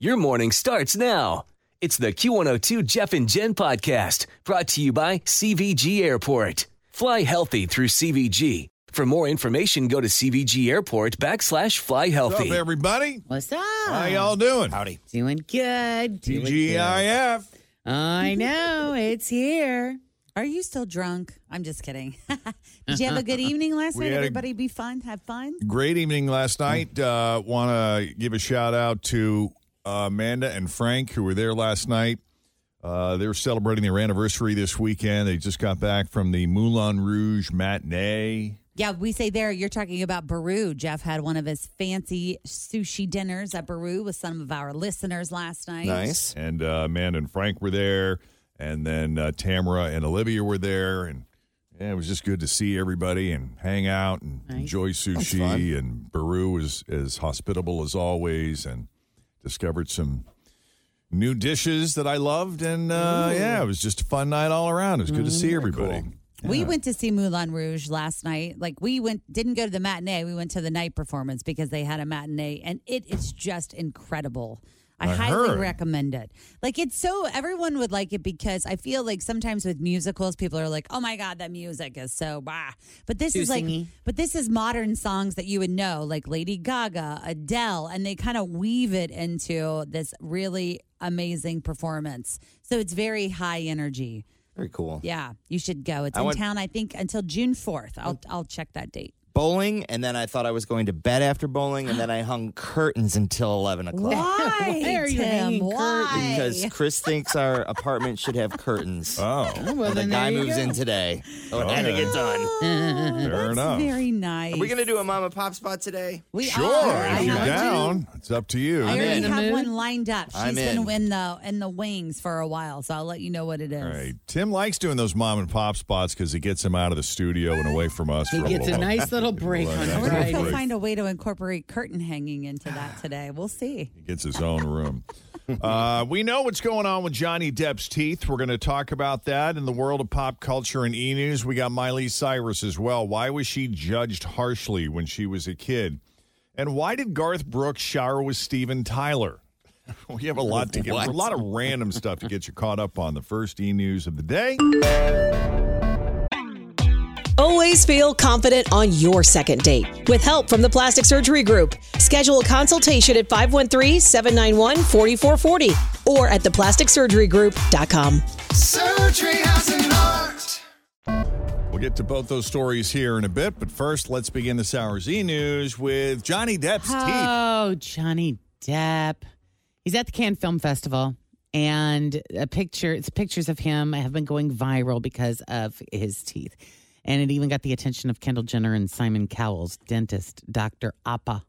Your morning starts now. It's the Q102 Jeff and Jenn podcast brought to you by CVG Airport. Fly healthy through CVG. For more information, go to CVG Airport backslash fly What's healthy. up, everybody? What's up? How y'all doing? Howdy. Doing good. Doing good. TGIF. I know it's here. Are you still drunk? I'm just kidding. Did you have a good evening last We night? had a- Everybody be fun, have fun. Great evening last night. Uh, Want to give a shout out to Amanda and Frank who were there last night. Uh, they were celebrating their anniversary this weekend. They just got back from the Moulin Rouge matinee. Yeah, we say there. You're talking about Baru. Jeff had one of his fancy sushi dinners at Baru with some of our listeners last night. Nice. And uh, Amanda and Frank were there. And then uh, Tamara and Olivia were there. And yeah, it was just good to see everybody and hang out and Nice. enjoy sushi. And Baru was as hospitable as always and discovered some new dishes that I loved. And uh, yeah, it was just a fun night all around. It was good to see everybody. We went to see Moulin Rouge last night. Like we went, didn't go to the matinee. We went to the night performance because they had a matinee, and it is just incredible. I, I highly heard. recommend it. Like it's so everyone would like it because I feel like sometimes with musicals, people are like, "Oh my god, that music is so bah." But this Too is like, singy. but this is modern songs that you would know, like Lady Gaga, Adele, and they kind of weave it into this really amazing performance. So it's very high energy. Very cool. Yeah, you should go. It's I in went- town, I think, until June fourth. I'll I'll check that date. Bowling, and then I thought I was going to bed after bowling, and then I hung curtains until 11 o'clock. Why, Why are you Tim? hanging Why? Because Chris thinks our apartment should have curtains. Oh, well, and the guy moves go. in today. So it had to get done. Oh, fair That's enough. very nice. Are we going to do a mom and pop spot today? We Sure, are. if I you're want to. down, it's up to you. I I'm already in. have one lined up. She's I'm been in. in the in the wings for a while, so I'll let you know what it is. All right. Tim likes doing those mom and pop spots because it gets him out of the studio and away from us. He for gets a little while. nice little break on Right. We're gonna have to Friday. find a way to incorporate curtain hanging into that today. We'll see. He gets his own room. uh, we know what's going on with Johnny Depp's teeth. We're going to talk about that in the world of pop culture and e news. We got Miley Cyrus as well. Why was she judged harshly when she was a kid? And why did Garth Brooks shower with Steven Tyler? We have a lot to get, a lot of random stuff to get you caught up on. The first e news of the day. Always feel confident on your second date. With help from the Plastic Surgery Group, schedule a consultation at 513-791-4440 or at theplasticsurgerygroup.com. Surgery has an art. We'll get to both those stories here in a bit, but first, let's begin this hour's e news with Johnny Depp's oh, teeth. Oh, Johnny Depp. He's at the Cannes Film Festival, and a picture, it's pictures of him have been going viral because of his teeth. And it even got the attention of Kendall Jenner and Simon Cowell's dentist, Dr. Appa.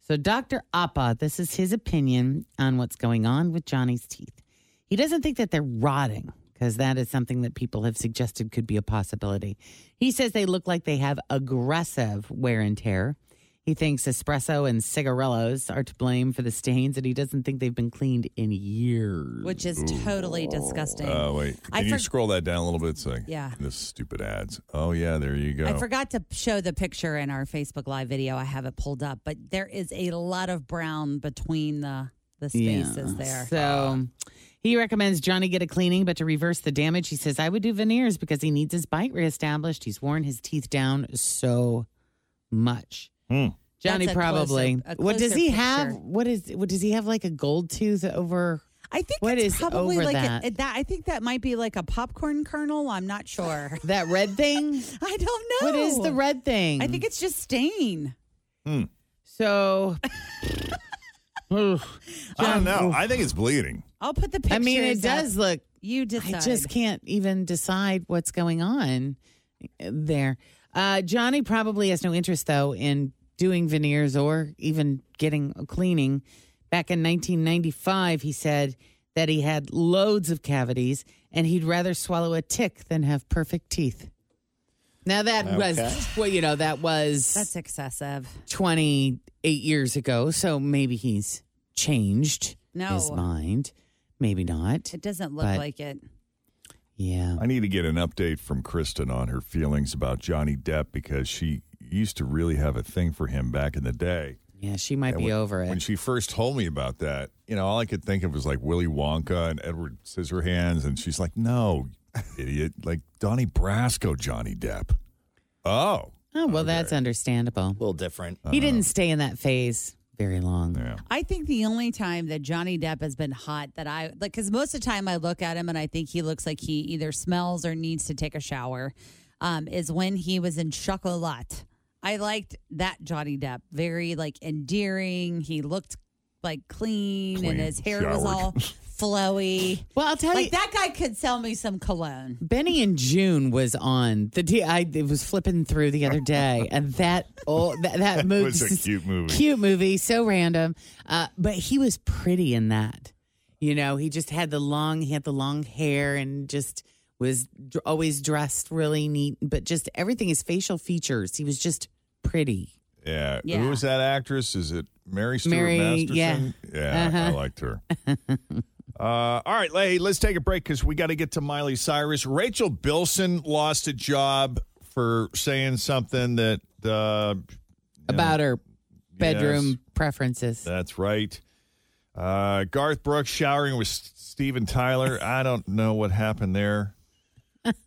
So, Dr. Appa, this is his opinion on what's going on with Johnny's teeth. He doesn't think that they're rotting because that is something that people have suggested could be a possibility. He says they look like they have aggressive wear and tear. He thinks espresso and cigarillos are to blame for the stains, and he doesn't think they've been cleaned in years. Which is totally disgusting. Oh, wait. I Can you for- scroll that down a little bit? So Yeah. This stupid ads. Oh, yeah, there you go. I forgot to show the picture in our Facebook Live video. I have it pulled up, but there is a lot of brown between the the spaces there. So he recommends Johnny get a cleaning, but to reverse the damage, he says, I would do veneers because he needs his bite reestablished. He's worn his teeth down so much. Hmm. Johnny That's a probably. closer- a what does closer he have? picture. What is what does he have like a gold tooth over I think What it's is probably over like that? A, that. I think that might be like a popcorn kernel. I'm not sure. that red thing? I don't know. What is the red thing? I think it's just stain. so I don't know. I think it's bleeding. I'll put the pictures. I mean it up. does look You decide. I just can't even decide what's going on there. Uh, Johnny probably has no interest, though, in doing veneers or even getting a cleaning Back in 1995, he said that he had loads of cavities and he'd rather swallow a tick than have perfect teeth. Now that was well, you know, that was That's excessive. 28 years ago, so maybe he's changed No. his mind. Maybe not. It doesn't look But- like it. Yeah. I need to get an update from Kristen on her feelings about Johnny Depp because she used to really have a thing for him back in the day. Yeah, she might And be when, over it. When she first told me about that, you know, all I could think of was like Willy Wonka and Edward Scissorhands, and she's like, "No, idiot! Like Donnie Brasco, Johnny Depp." Oh, oh, well, that's understandable. A little different. He didn't stay in that phase very long. yeah. I think the only time that Johnny Depp has been hot that I like, because most of the time I look at him and I think he looks like he either smells or needs to take a shower, um, is when he was in Chocolat. I liked that Johnny Depp. Very like endearing. He looked like clean, Clean, and his hair was showered. all flowy. Well, I'll tell you, Like that guy could sell me some cologne. Benny and Joon was on the D. I it was flipping through the other day, and that oh that, that movie was a cute movie. cute movie, so random. Uh, but he was pretty in that. You know, he just had the long, he had the long hair, and just was dr- always dressed really neat. But just everything, his facial features, he was just pretty. Yeah. Yeah. Who was that actress? Is it Mary Stuart Mary, Masterson? yeah. Yeah, I Uh-huh. liked her. uh, all right, hey, let's take a break because we got to get to Miley Cyrus. Rachel Bilson lost a job for saying something that. Uh, About her bedroom Yes. preferences. That's right. Uh, Garth Brooks showering with S- Steven Tyler. I don't know what happened there.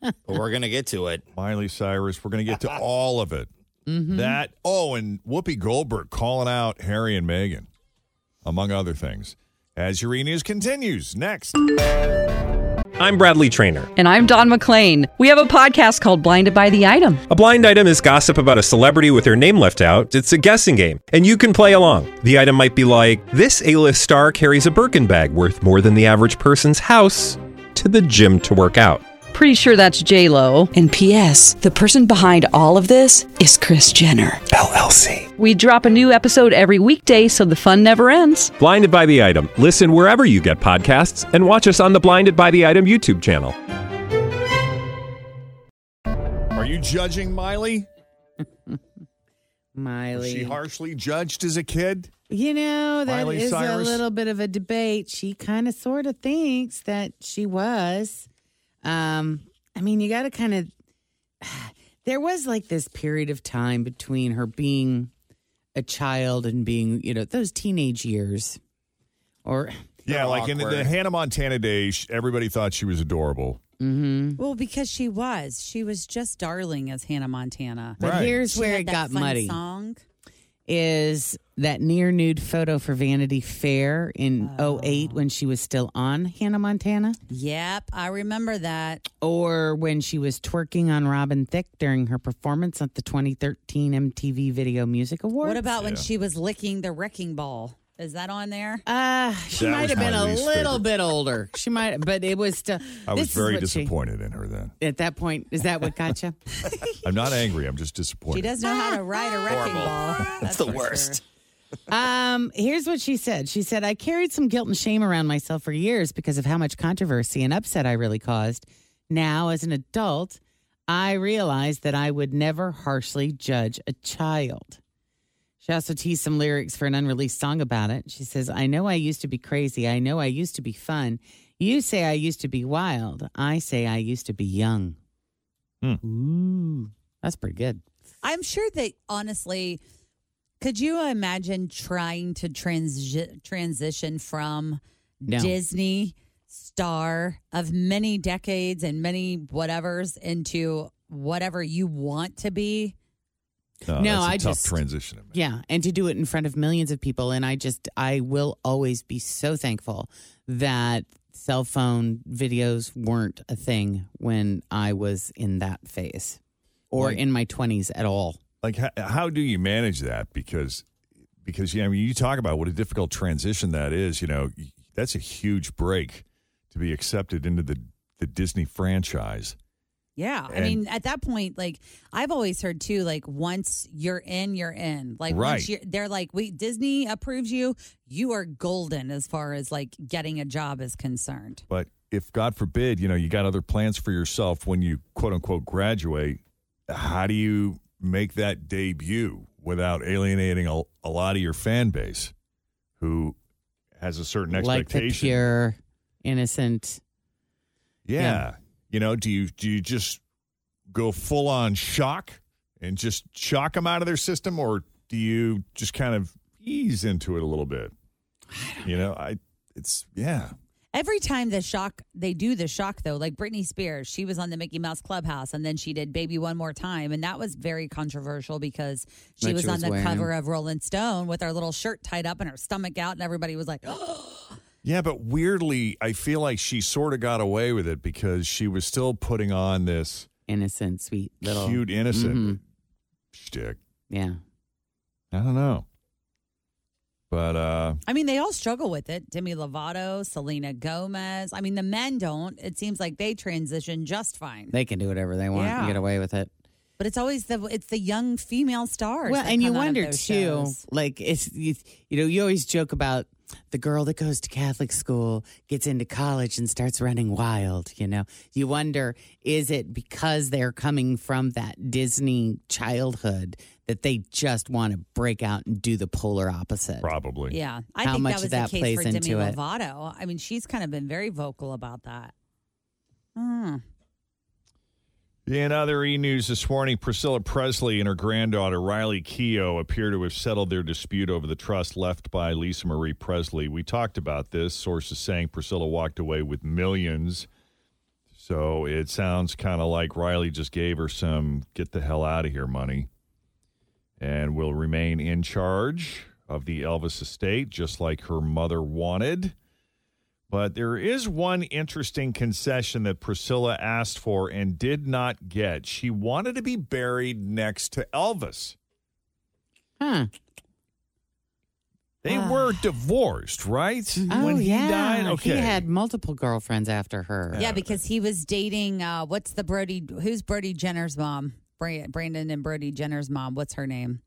But we're gonna get to it. Miley Cyrus. We're going to get to all of it. Mm-hmm. That. Oh, and Whoopi Goldberg calling out Harry and Meghan, among other things. As your E! News continues next. I'm Bradley Trainer. And I'm Don McClain. We have a podcast called Blinded by the Item. A blind item is gossip about a celebrity with their name left out. It's a guessing game, and you can play along. The item might be like this: A-list star carries a Birkin bag worth more than the average person's house to the gym to work out. Pretty sure that's J Lo. And P.S. The person behind all of this is Kris Jenner. LLC. We drop a new episode every weekday, so the fun never ends. Blinded by the item. Listen wherever you get podcasts, and watch us on the Blinded by the Item YouTube channel. Are you judging Miley? Miley. Was she harshly judged as a kid? You know, that Miley is Cyrus? a little bit of a debate. She kind of sort of thinks that she was. Um, I mean, you got to kind of. There was like this period of time between her being a child and being, you know, those teenage years. Or, Yeah, like in the, awkward. Hannah Montana days, everybody thought she was adorable. mm-hmm. Well, because she was. She was just darling as Hannah Montana. but Right. here's She where it got fun muddy. Song. Is that near nude photo for Vanity Fair in Oh. 08 when she was still on Hannah Montana? Yep, I remember that. or when she was twerking on Robin Thicke during her performance at the 2013 MTV Video Music Awards. What about when she was licking the wrecking ball? Is that on there? Uh, she That might have been a little favorite. bit older. She might, but it was still. I was very what she- disappointed in her then. at that point, is that what got you? I'm not angry. I'm just disappointed. She doesn't know how to ride a wrecking ball. That's, the worst. sure. Um, here's what she said. She said, "I carried some guilt and shame around myself for years because of how much controversy and upset I really caused. Now, as an adult, I realized that I would never harshly judge a child." She also teased some lyrics for an unreleased song about it. She says, I know I used to be crazy. I know I used to be fun. You say I used to be wild. I say I used to be young. Hmm. Ooh, that's pretty good. I'm sure that honestly, could you imagine trying to transi- transition from No. Disney star of many decades and many whatevers into whatever you want to be? No, No, that's a I tough just- transition. Yeah. And to do it in front of millions of people. And I just, I will always be so thankful that cell phone videos weren't a thing when I was in that phase or Like- in my 20s at all. Like, how, how do you manage that? Because, because yeah, I mean, you talk about what a difficult transition that is. You know, that's a huge break to be accepted into the the Disney franchise. Yeah. I And- mean, at that point, like I've always heard too, like once you're in, you're in. Like Right. once you're they're like, we Disney approves you, you are golden as far as like getting a job is concerned. But if God forbid, you know, you got other plans for yourself when you quote unquote graduate, how do you make that debut without alienating a, a lot of your fan base who has a certain expectation. Like the pure, innocent. yeah. Yeah. You know, do you do you just go full on shock and just shock them out of their system or do you just kind of ease into it a little bit? You know, I it's yeah. Every time the shock they do the shock though, like Britney Spears, she was on the Mickey Mouse Clubhouse and then she did Baby One More Time. And that was very controversial because she That was she on was the wearing. cover of Rolling Stone with her little shirt tied up and her stomach out, and everybody was like, Yeah, but weirdly, I feel like she sort of got away with it because she was still putting on this innocent, sweet little cute, innocent Mhm. shtick. Yeah. I don't know. But uh I mean, they all struggle with it. Demi Lovato, Selena Gomez. I mean, the men don't. It seems like they transition just fine. They can do whatever they want Yeah. and get away with it. But it's always the it's the young female stars. Well, that and you out wonder too, shows. like it's you, you know you always joke about the girl that goes to Catholic school gets into college and starts running wild. You know, you wonder is it because they're coming from that Disney childhood that they just want to break out and do the polar opposite? probably. Yeah, I How think much that was that the case plays for Demi into it. Lovato. I mean, she's kind of been very vocal about that. Hmm. In other e news this morning, Priscilla Presley and her granddaughter Riley Keough appear to have settled their dispute over the trust left by Lisa Marie Presley. We talked about this. Sources saying Priscilla walked away with millions. So it sounds kind of like Riley just gave her some get the hell out of here money and will remain in charge of the Elvis estate, just like her mother wanted. But there is one interesting concession that Priscilla asked for and did not get. She wanted to be buried next to Elvis. Huh. They were divorced, right? Oh when he yeah, died? Okay. he had multiple girlfriends after her. Yeah, because he was dating uh what's the Brody who's Brody Jenner's mom? Brandon and Brody Jenner's mom. What's her name?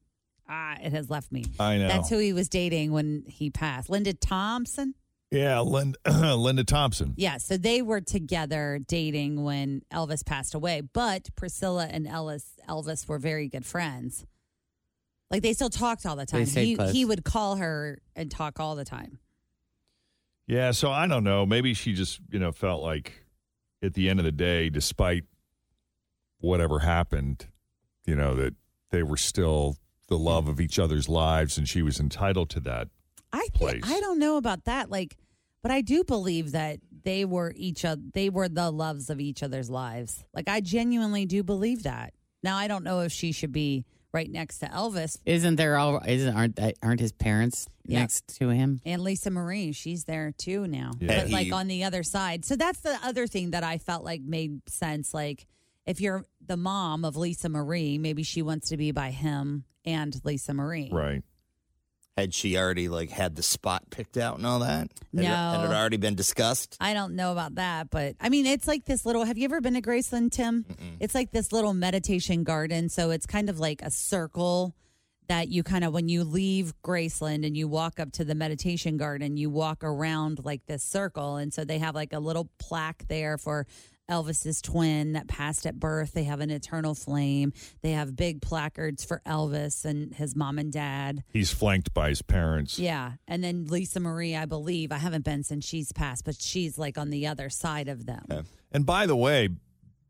Ah, it has left me. I know. That's who he was dating when he passed. Linda Thompson? Yeah, Linda, Linda Thompson. Yeah, so they were together dating when Elvis passed away, but Priscilla and Ellis Elvis were very good friends. Like they still talked all the time. stayed He close. he would call her and talk all the time. Yeah, so I don't know. Maybe she just, you know, felt like at the end of the day, despite whatever happened, you know, that they were still the love of each other's lives and she was entitled to that. I place. think, I don't know about that. Like, but I do believe that they were each other. They were the loves of each other's lives. Like, I genuinely do believe that. Now, I don't know if she should be right next to Elvis Isn't there all? Isn't aren't that- aren't his parents Yeah. next to him? and Lisa Marie. She's there too now, Yeah. but like on the other side. So that's the other thing that I felt like made sense. Like, if you're the mom of Lisa Marie, maybe she wants to be by him and Lisa Marie. Right. Had she already like had the spot picked out and all that? Had it- had it already been discussed? I don't know about that, but I mean, it's like this little. Have you ever been to Graceland, Tim? It's like this little meditation garden. So it's kind of like a circle that you kind of, when you leave Graceland and you walk up to the meditation garden, you walk around like this circle. And so they have like a little plaque there for Elvis's twin that passed at birth. They have an eternal flame. They have big placards for Elvis and his mom and dad. He's flanked by his parents. Yeah. And then Lisa Marie, I believe, I haven't been since she's passed, but she's like on the other side of them. And by the way,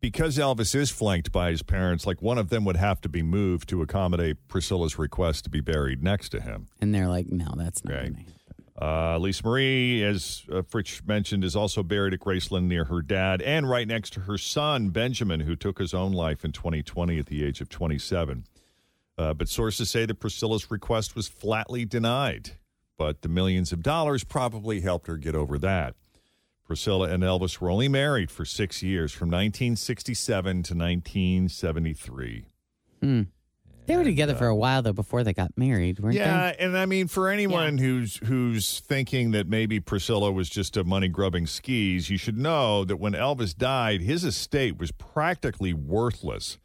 because Elvis is flanked by his parents, like one of them would have to be moved to accommodate Priscilla's request to be buried next to him. And they're like, no, that's not. Right. gonna happen. Uh, Lisa Marie, as uh, Fritz mentioned, is also buried at Graceland near her dad and right next to her son, Benjamin, who took his own life in 2020 at the age of 27. Uh, but sources say that Priscilla's request was flatly denied, but the millions of dollars probably helped her get over that. Priscilla and Elvis were only married for six years, from 1967 to 1973. Hmm. They were together for uh, a while though before they got married, weren't they? Yeah, and I mean, for anyone who's who's thinking that maybe Priscilla was just a money grubbing skis, you should know that when Elvis died, his estate was practically worthless.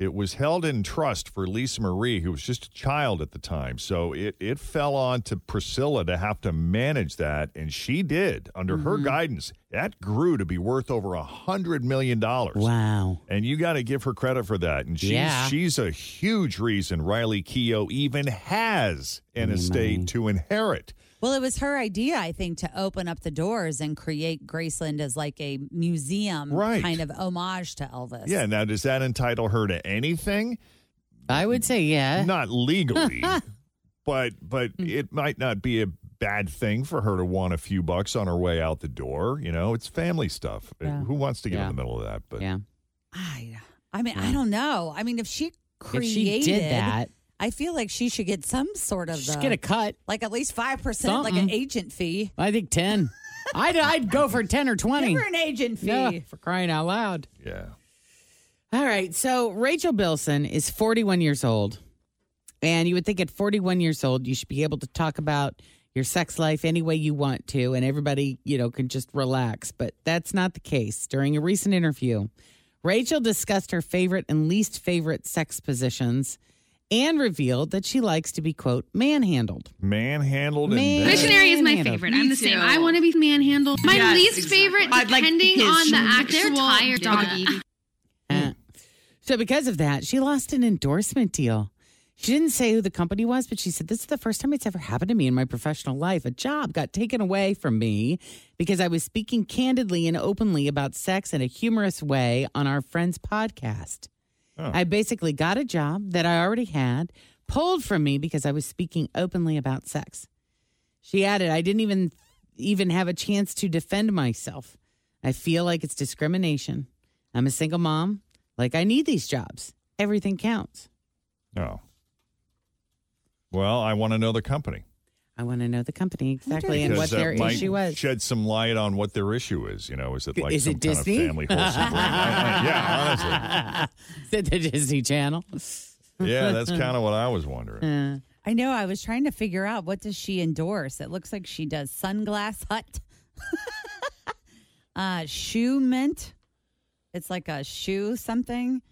It was held in trust for Lisa Marie, who was just a child at the time. So it, it fell on to Priscilla to have to manage that, and she did under her Mm-hmm. guidance. That grew to be worth over a hundred million dollars. Wow. And you got to give her credit for that. And she's Yeah. she's a huge reason Riley Keough even has an estate to inherit. Well, it was her idea, I think, to open up the doors and create Graceland as like a museum Right. kind of homage to Elvis. Yeah. Now, does that entitle her to anything? I would say yeah. Not legally, but but Hmm. it might not be a bad thing for her to want a few bucks on her way out the door. You know, it's family stuff. Yeah. Who wants to get Yeah. in the middle of that? But Yeah. I, I mean, I don't know. I mean, if she created If she did that, I feel like she should get some sort of just the- get a cut. like at least five percent, like an agent fee. I think 10. I'd, I'd go for 10 or 20. Give her an agent fee. Yeah, for crying out loud. yeah. All right. So Rachel Bilson is 41 years old. And you would think at 41 years old, you should be able to talk about your sex life any way you want to, and everybody, you know, can just relax. But that's not the case. During a recent interview, Rachel discussed her favorite and least favorite sex positions and revealed that she likes to be, quote, manhandled. Manhandled Man- then- Missionary is my favorite. Me I'm the too. same. I want to be manhandled. My Yes, least exactly. favorite, I'd like depending his on the actual They're tired, doggy. Uh, so because of that, she lost an endorsement deal. She didn't say who the company was, but she said, This is the first time it's ever happened to me in my professional life. A job got taken away from me because I was speaking candidly and openly about sex in a humorous way on our friend's podcast. Oh. I basically got a job that I already had pulled from me because I was speaking openly about sex. She added, I didn't even even have a chance to defend myself. I feel like it's discrimination. I'm a single mom. Like I need these jobs. Everything counts. Oh. Well, I want to know the company. I want to know the company exactly and what Because that their might issue was. Shed some light on what their issue is. You know, is it like Is some it kind Disney? of family horse and bring? I- I- yeah, honestly. Is it the Disney Channel? Yeah, that's kind of what I was wondering. Uh, I know. I was trying to figure out what does she endorse. It looks like she does Sunglass Hut, uh, ShoeMint. It's like a shoe something.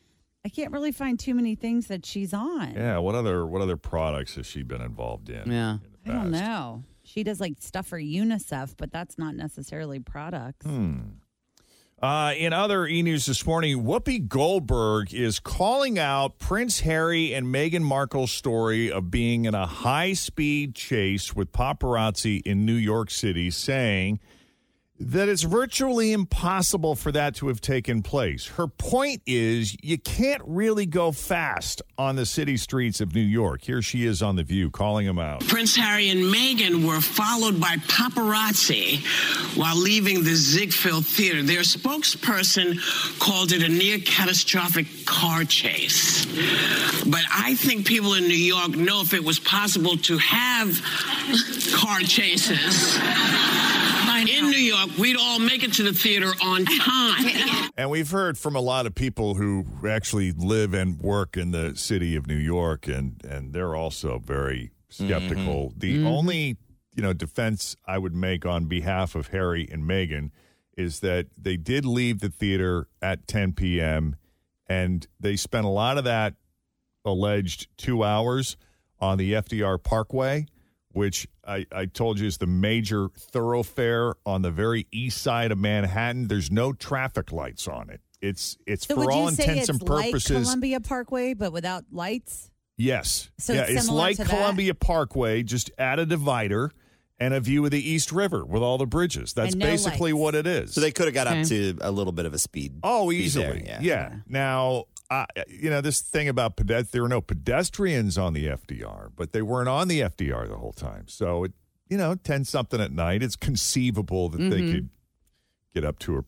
I can't really find too many things that she's on. Yeah, what other what other products has she been involved in? Yeah. in the I don't past? know. She does like stuff for UNICEF, but that's not necessarily products. Hmm. Uh, in other e news this morning, Whoopi Goldberg is calling out Prince Harry and Meghan Markle's story of being in a high speed chase with paparazzi in New York City, saying that it's virtually impossible for that to have taken place. Her point is you can't really go fast on the city streets of New York. Here she is on The View calling him out. Prince Harry and Meghan were followed by paparazzi while leaving the Ziegfeld Theater. Their spokesperson called it a near catastrophic car chase. But I think people in New York know if it was possible to have car chases in New York, we'd all make it to the theater on time. And we've heard from a lot of people who actually live and work in the city of New York, and and they're also very skeptical. Mm-hmm. The mm-hmm. only you know defense I would make on behalf of Harry and Meghan is that they did leave the theater at 10 p.m. and they spent a lot of that alleged two hours on the FDR Parkway, which I, I told you is the major thoroughfare on the very east side of Manhattan. There's no traffic lights on it. It's it's So for would all you say intents it's and like. Columbia Parkway, but without lights? yes, So yeah, it's it's like to that? Columbia Parkway, just add a divider and a view of the East River with all the bridges. That's no basically lights. what it is. So they could have got Okay. up to a little bit of a speed. Oh, speed easily. there, yeah. Now, uh, you know, this thing about pedest- there were no pedestrians on the FDR, but they weren't on the FDR the whole time. So, it, you know, 10 something at night, it's conceivable that they Mhm. could get up to a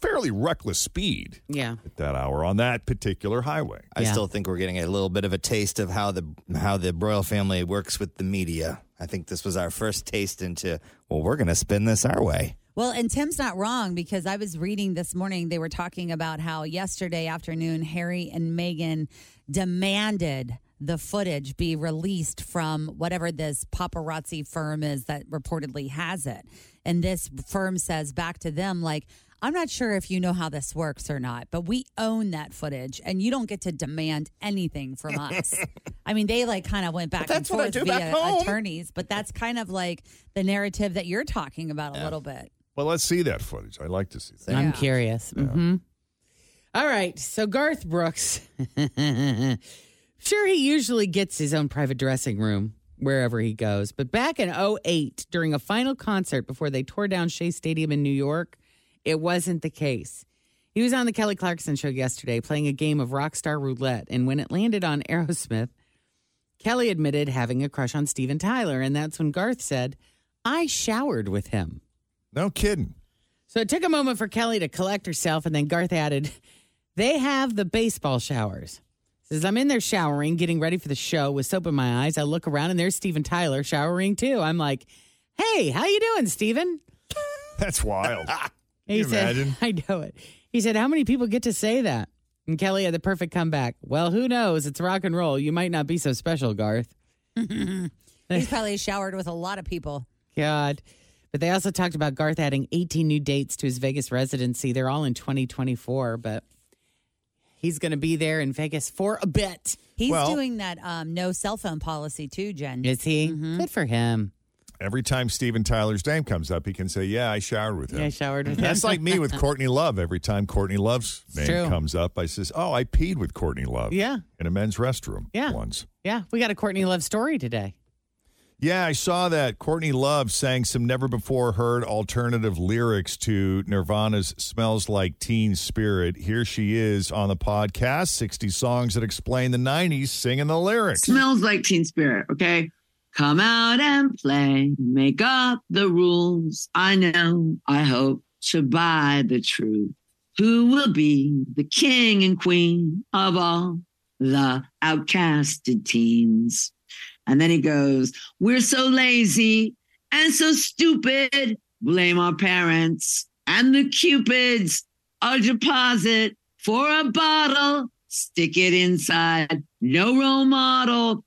fairly reckless speed Yeah. at that hour on that particular highway. I Yeah. still think we're getting a little bit of a taste of how the how the royal family works with the media. I think this was our first taste into well, we're going to spin this our way. Well, and Tim's not wrong because I was reading this morning, they were talking about how yesterday afternoon, Harry and Meghan demanded the footage be released from whatever this paparazzi firm is that reportedly has it. And this firm says back to them, like, I'm not sure if you know how this works or not, but we own that footage and you don't get to demand anything from us. I mean, they like kind of went back and that's what I forth via attorneys, but that's kind of like the narrative that you're talking about a little bit. Well, let's see that footage. I'd like to see that. I'm curious. hmm All right. So Garth Brooks, sure, he usually gets his own private dressing room wherever he goes. But back in 08, during a final concert before they tore down Shea Stadium in New York, it wasn't the case. He was on the Kelly Clarkson show yesterday playing a game of Rockstar Roulette. And when it landed on Aerosmith, Kelly admitted having a crush on Steven Tyler. And that's when Garth said, I showered with him. No kidding. So it took a moment for Kelly to collect herself, and then Garth added, They have the baseball showers. Says, I'm in there showering, getting ready for the show with soap in my eyes. I look around and there's Steven Tyler showering too. I'm like, Hey, how you doing, Steven? That's wild. He you said, imagine? I know it. He said, How many people get to say that? And Kelly had the perfect comeback. Well, who knows? It's rock and roll. You might not be so special, Garth. He's probably showered with a lot of people. God. But they also talked about Garth adding 18 new dates to his Vegas residency. They're all in 2024, but he's going to be there in Vegas for a bit. He's Well- doing that um, no cell phone policy too, Jenn. Is he? Good for him. Every time Steven Tyler's name comes up, he can say, Yeah, I showered with him. Yeah, I showered with him. That's like me with Courtney Love. Every time Courtney Love's name true. comes up, I says, "Oh, I peed with Courtney Love." Yeah. in a men's restroom. Yeah. once. Yeah, we got a Courtney Love story today. Yeah, I saw that Courtney Love sang some never before heard alternative lyrics to Nirvana's "Smells Like Teen Spirit." Here she is on the podcast, sixty songs that explain the '90s, singing the lyrics. Smells like teen spirit, okay? Come out and play, make up the rules. I know, I hope to buy the truth. Who will be the king and queen of all the outcasted teens? And then he goes, We're so lazy and so stupid. Blame our parents and the cupids. A deposit for a bottle. Stick it inside. No role model.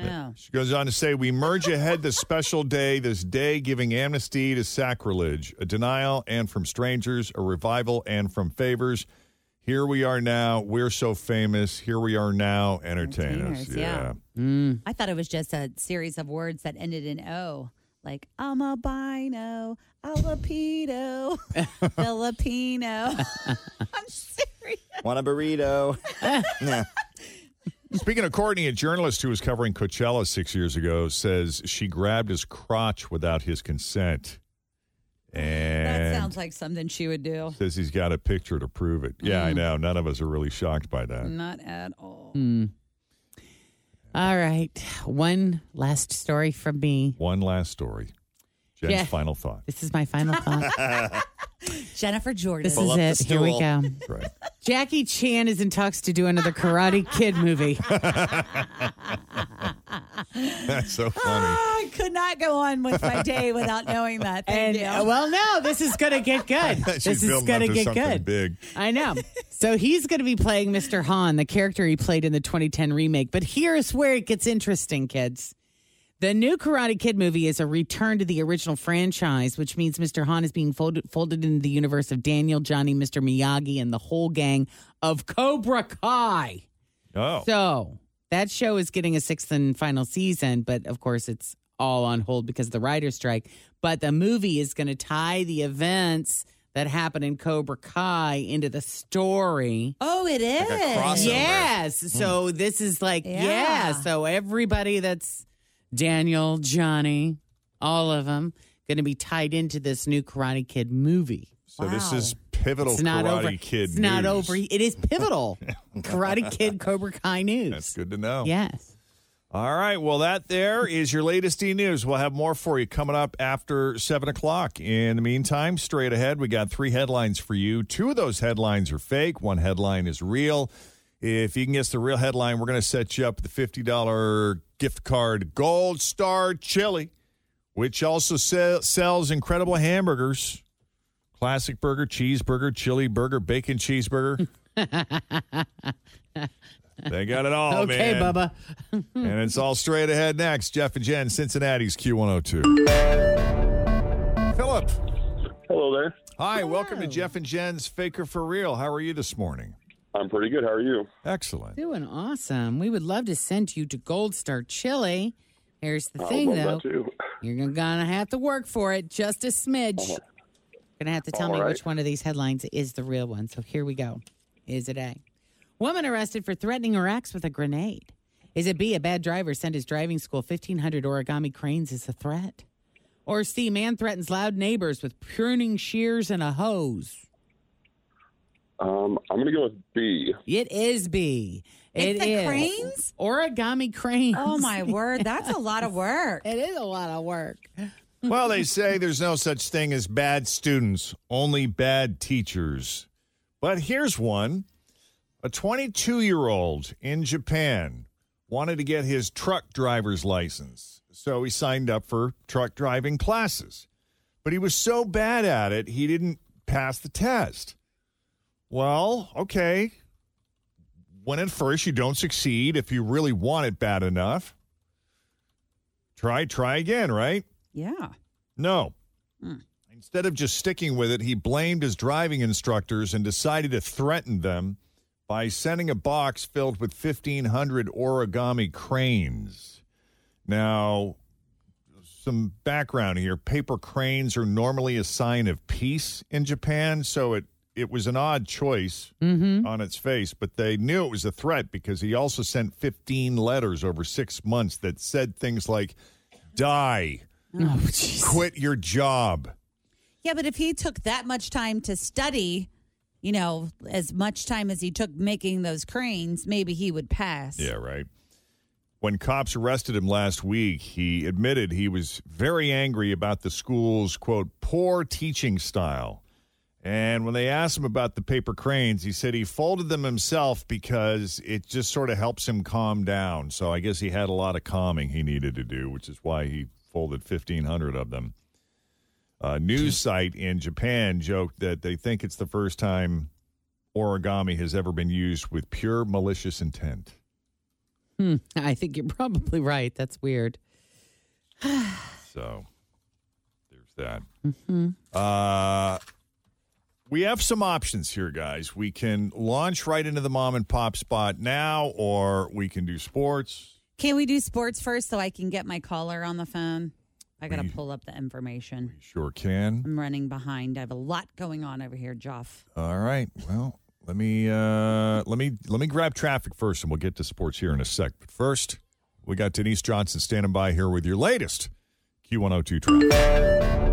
Oh. She goes on to say, We merge ahead this special day, this day giving amnesty to sacrilege, a denial and from strangers, a revival and from favors. Here we are now. We're so famous. Here we are now. Entertain us. Entertainers, yeah. Mm. I thought it was just a series of words that ended in O, like I'm a bino, a lapido, Filipino. I'm serious. Want a burrito? yeah. Speaking of Courtney, a journalist who was covering Coachella six years ago says she grabbed his crotch without his consent. And that sounds like something she would do. says he's got a picture to prove it. Yeah, I Mm. know. None of us are really shocked by that. Not at all. Hmm. All right. One last story from me. One last story. Jenn's Yeah. final thought. This is my final thought. Jennifer Jordan. This Pull is it. Here we stool. go. Right. Jackie Chan is in talks to do another Karate Kid movie. That's so funny. I could not go on with my day without knowing that. And Thank uh, you. well, no, this is going to get good. This is going up to to get good. big. I know. So he's going to be playing Mr. Han, the character he played in the 2010 remake. But here's where it gets interesting, kids. The new Karate Kid movie is a return to the original franchise, which means Mr. Han is being folded, folded into the universe of Daniel, Johnny, Mr. Miyagi, and the whole gang of Cobra Kai. Oh. So that show is getting a sixth and final season, but of course it's all on hold because of the writer's strike. But the movie is going to tie the events that happen in Cobra Kai into the story. oh, it is. crossover. Yes. Mm. So this is like, yeah. Yeah. So everybody that's Daniel, Johnny, all of them going to be tied into this new Karate Kid movie. So this is pivotal It's not Karate over. Kid it's not over. It is pivotal. Karate Kid Cobra Kai news. That's good to know. Yes. All right. Well, that there is your latest e news. We'll have more for you coming up after 7 o'clock. In the meantime, straight ahead, we got three headlines for you. Two of those headlines are fake, one headline is real. If you can guess the real headline, we're going to set you up the $50 gift card Gold Star Chili. which also se- sells incredible hamburgers. Classic burger, cheeseburger, chili burger, bacon cheeseburger. they got it all, okay, man. Bubba. and it's all straight ahead next. Jeff and Jenn, Cincinnati's Q102. Philip. Hello there. Hi, welcome to Jeff and Jenn's Faker for Real. How are you this morning? I'm pretty good. How are you? Excellent. Doing awesome. We would love to send you to Gold Star Chili. Here's the I would thing, love though. that too. You're gonna have to work for it just a smidge. Uh-huh. Gonna have to tell All me right. which one of these headlines is the real one. So here we go. Is it A? Woman arrested for threatening her ex with a grenade. Is it B? A bad driver sent his driving school 1,500 origami cranes as a threat. Or C? Man threatens loud neighbors with pruning shears and a hose. Um, I'm going to go with B. It is B. It It's the is. cranes? Origami cranes. Oh my word, that's a lot of work. It is a lot of work. Well, they say there's no such thing as bad students, only bad teachers. But here's one a 22 year old in Japan wanted to get his truck driver's license. So he signed up for truck driving classes. But he was so bad at it, he didn't pass the test. Well, okay. When at first you don't succeed, if you really want it bad enough, try, try again, right? Yeah. No. Hmm. Instead of just sticking with it, he blamed his driving instructors and decided to threaten them by sending a box filled with 1,500 origami cranes. Now, some background here paper cranes are normally a sign of peace in Japan, so it, it was an odd choice mm-hmm. on its face, but they knew it was a threat because he also sent 15 letters over six months that said things like, die, Oh, quit your job. Yeah, but if he took that much time to study, you know, as much time as he took making those cranes, maybe he would pass. Yeah, right. When cops arrested him last week, he admitted he was very angry about the school's, quote, poor teaching style. And when they asked him about the paper cranes, he said he folded them himself because it just sort of helps him calm down. So I guess he had a lot of calming he needed to do, which is why he folded 1,500 of them. A news site in Japan joked that they think it's the first time origami has ever been used with pure malicious intent. Hmm, I think you're probably right. That's weird. So there's that. Mhm. Uh, we have some options here, guys. We can launch right into the mom and pop spot now, or we can do sports. Can we do sports first so I can get my caller on the phone? I got to We- pull up the information. Sure can. I'm running behind. I have a lot going on over here, Joff. All right. Well, let me uh, let me let me grab traffic first, and we'll get to sports here in a sec. But first, we got Denise Johnson standing by here with your latest Q102 traffic.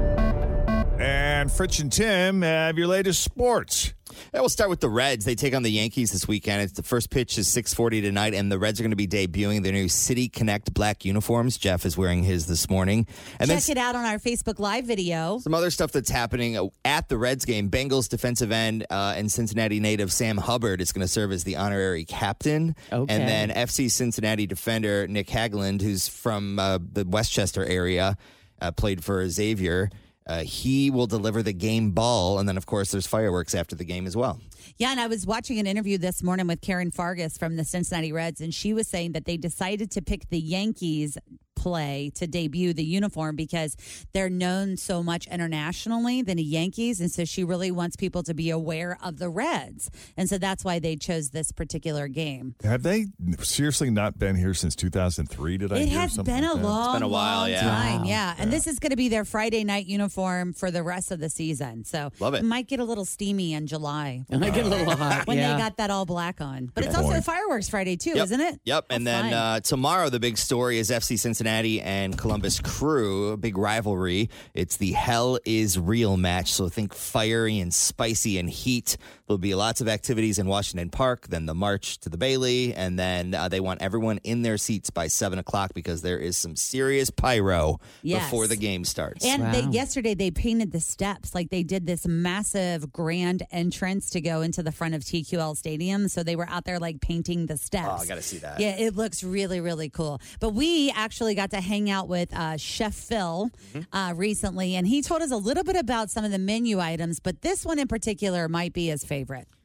And Fritz and Tim have your latest sports. Yeah, we'll start with the Reds. They take on the Yankees this weekend. It's the first pitch is 6:40 tonight, and the Reds are going to be debuting their new City Connect black uniforms. Jeff is wearing his this morning, and then Check it out on our Facebook Live video. some other stuff that's happening at the Reds game. Bengals defensive end uh, and Cincinnati native Sam Hubbard is going to serve as the honorary captain. Okay. And then FC Cincinnati defender Nick Hagglund, who's from uh, the West Chester area, uh, played for Xavier. Uh, he will deliver the game ball. And then, of course, there's fireworks after the game as well. Yeah, and I was watching an interview this morning with Karen Forgus from the Cincinnati Reds, and she was saying that they decided to pick the Yankees play to debut the uniform because they're known so much internationally than the Yankees. And so she really wants people to be aware of the Reds. And so that's why they chose this particular game. Have they seriously not been here since 2003? Did I It hear has something been a like that? long, been a while, long yeah. time. Wow. Yeah. And this is going to be their Friday night uniform for the rest of the season. So Love it. might get a little steamy in July I get a little hot. when yeah. they got that all black on. But Good it's also fireworks Friday too, Yep. isn't it? Yep. How and then uh, tomorrow, the big story is FC Cincinnati and Columbus Crew, a big rivalry. It's the Hell is Real match. So think fiery and spicy and heat. There'll be lots of activities in Washington Park, then the march to the Bailey, and then uh, they want everyone in their seats by 7 o'clock because there is some serious pyro Yes. before the game starts. And they, yesterday they painted the steps like they did this massive grand entrance to go into the front of TQL Stadium. So they were out there like painting the steps. Oh, I gotta see that. Yeah, it looks really really cool. But we actually actually got to hang out with uh, Chef Phil Mm-hmm. uh, recently, and he told us a little bit about some of the menu items, but this one in particular might be his favorite.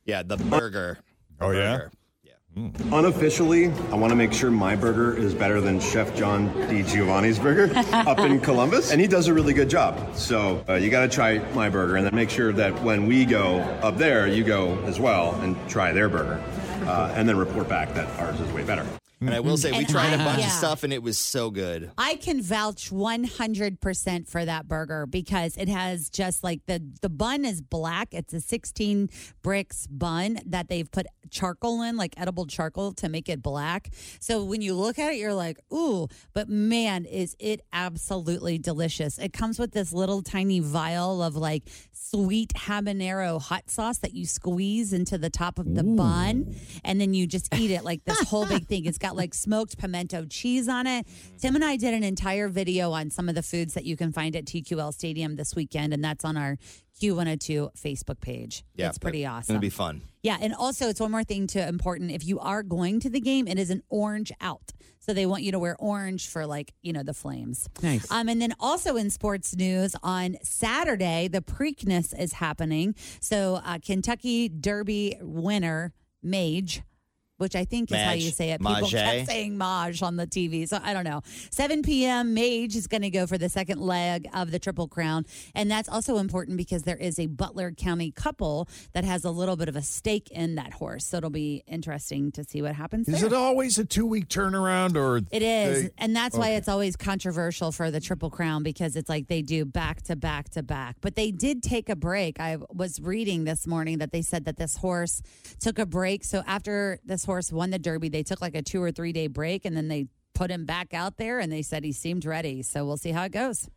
Yeah, the burger. Oh, yeah? Burger. Unofficially, I want to make sure my burger is better than Chef John D. Giovanni's burger up in Columbus, and he does a really good job. So uh, you got to try my burger, and then make sure that when we go up there, you go as well and try their burger, uh, and then report back that ours is way better. And I will say, we And tried a I- bunch yeah. of stuff and it was so good. I can vouch 100% for that burger because it has just like the the bun is black. It's a 16 bricks bun that they've put charcoal in, like edible charcoal to make it black. So when you look at it, you're like, ooh, but man, is it absolutely delicious. It comes with this little tiny vial of like sweet habanero hot sauce that you squeeze into the top of the bun and then you just eat it like this whole big thing. It's got like smoked pimento cheese on it. Tim and I did an entire video on some of the foods that you can find at TQL Stadium this weekend, and that's on our Q102 Facebook page. Yeah, it's pretty It's awesome. gonna be fun. Yeah, and also it's one more thing to important. If you are going to the game, it is an orange out. So they want you to wear orange for like, you know, the flames. Nice. Um, and then also in sports news on Saturday, the Preakness is happening. So uh, Kentucky Derby winner, Mage, which I think is how you say it. People Mage. kept saying Maj on the TV. So I don't know. 7 p.m. Mage is going to go for the second leg of the Triple Crown. And that's also important because there is a Butler County couple that has a little bit of a stake in that horse. So it'll be interesting to see what happens Is there. it always a two week turnaround or It is. they- and that's why it's always controversial for the Triple Crown because it's like they do back to back to back. But they did take a break. I was reading this morning that they said that this horse took a break. So after this horse won the Derby, they took like a two or three day break and then they put him back out there and they said he seemed ready. So we'll see how it goes.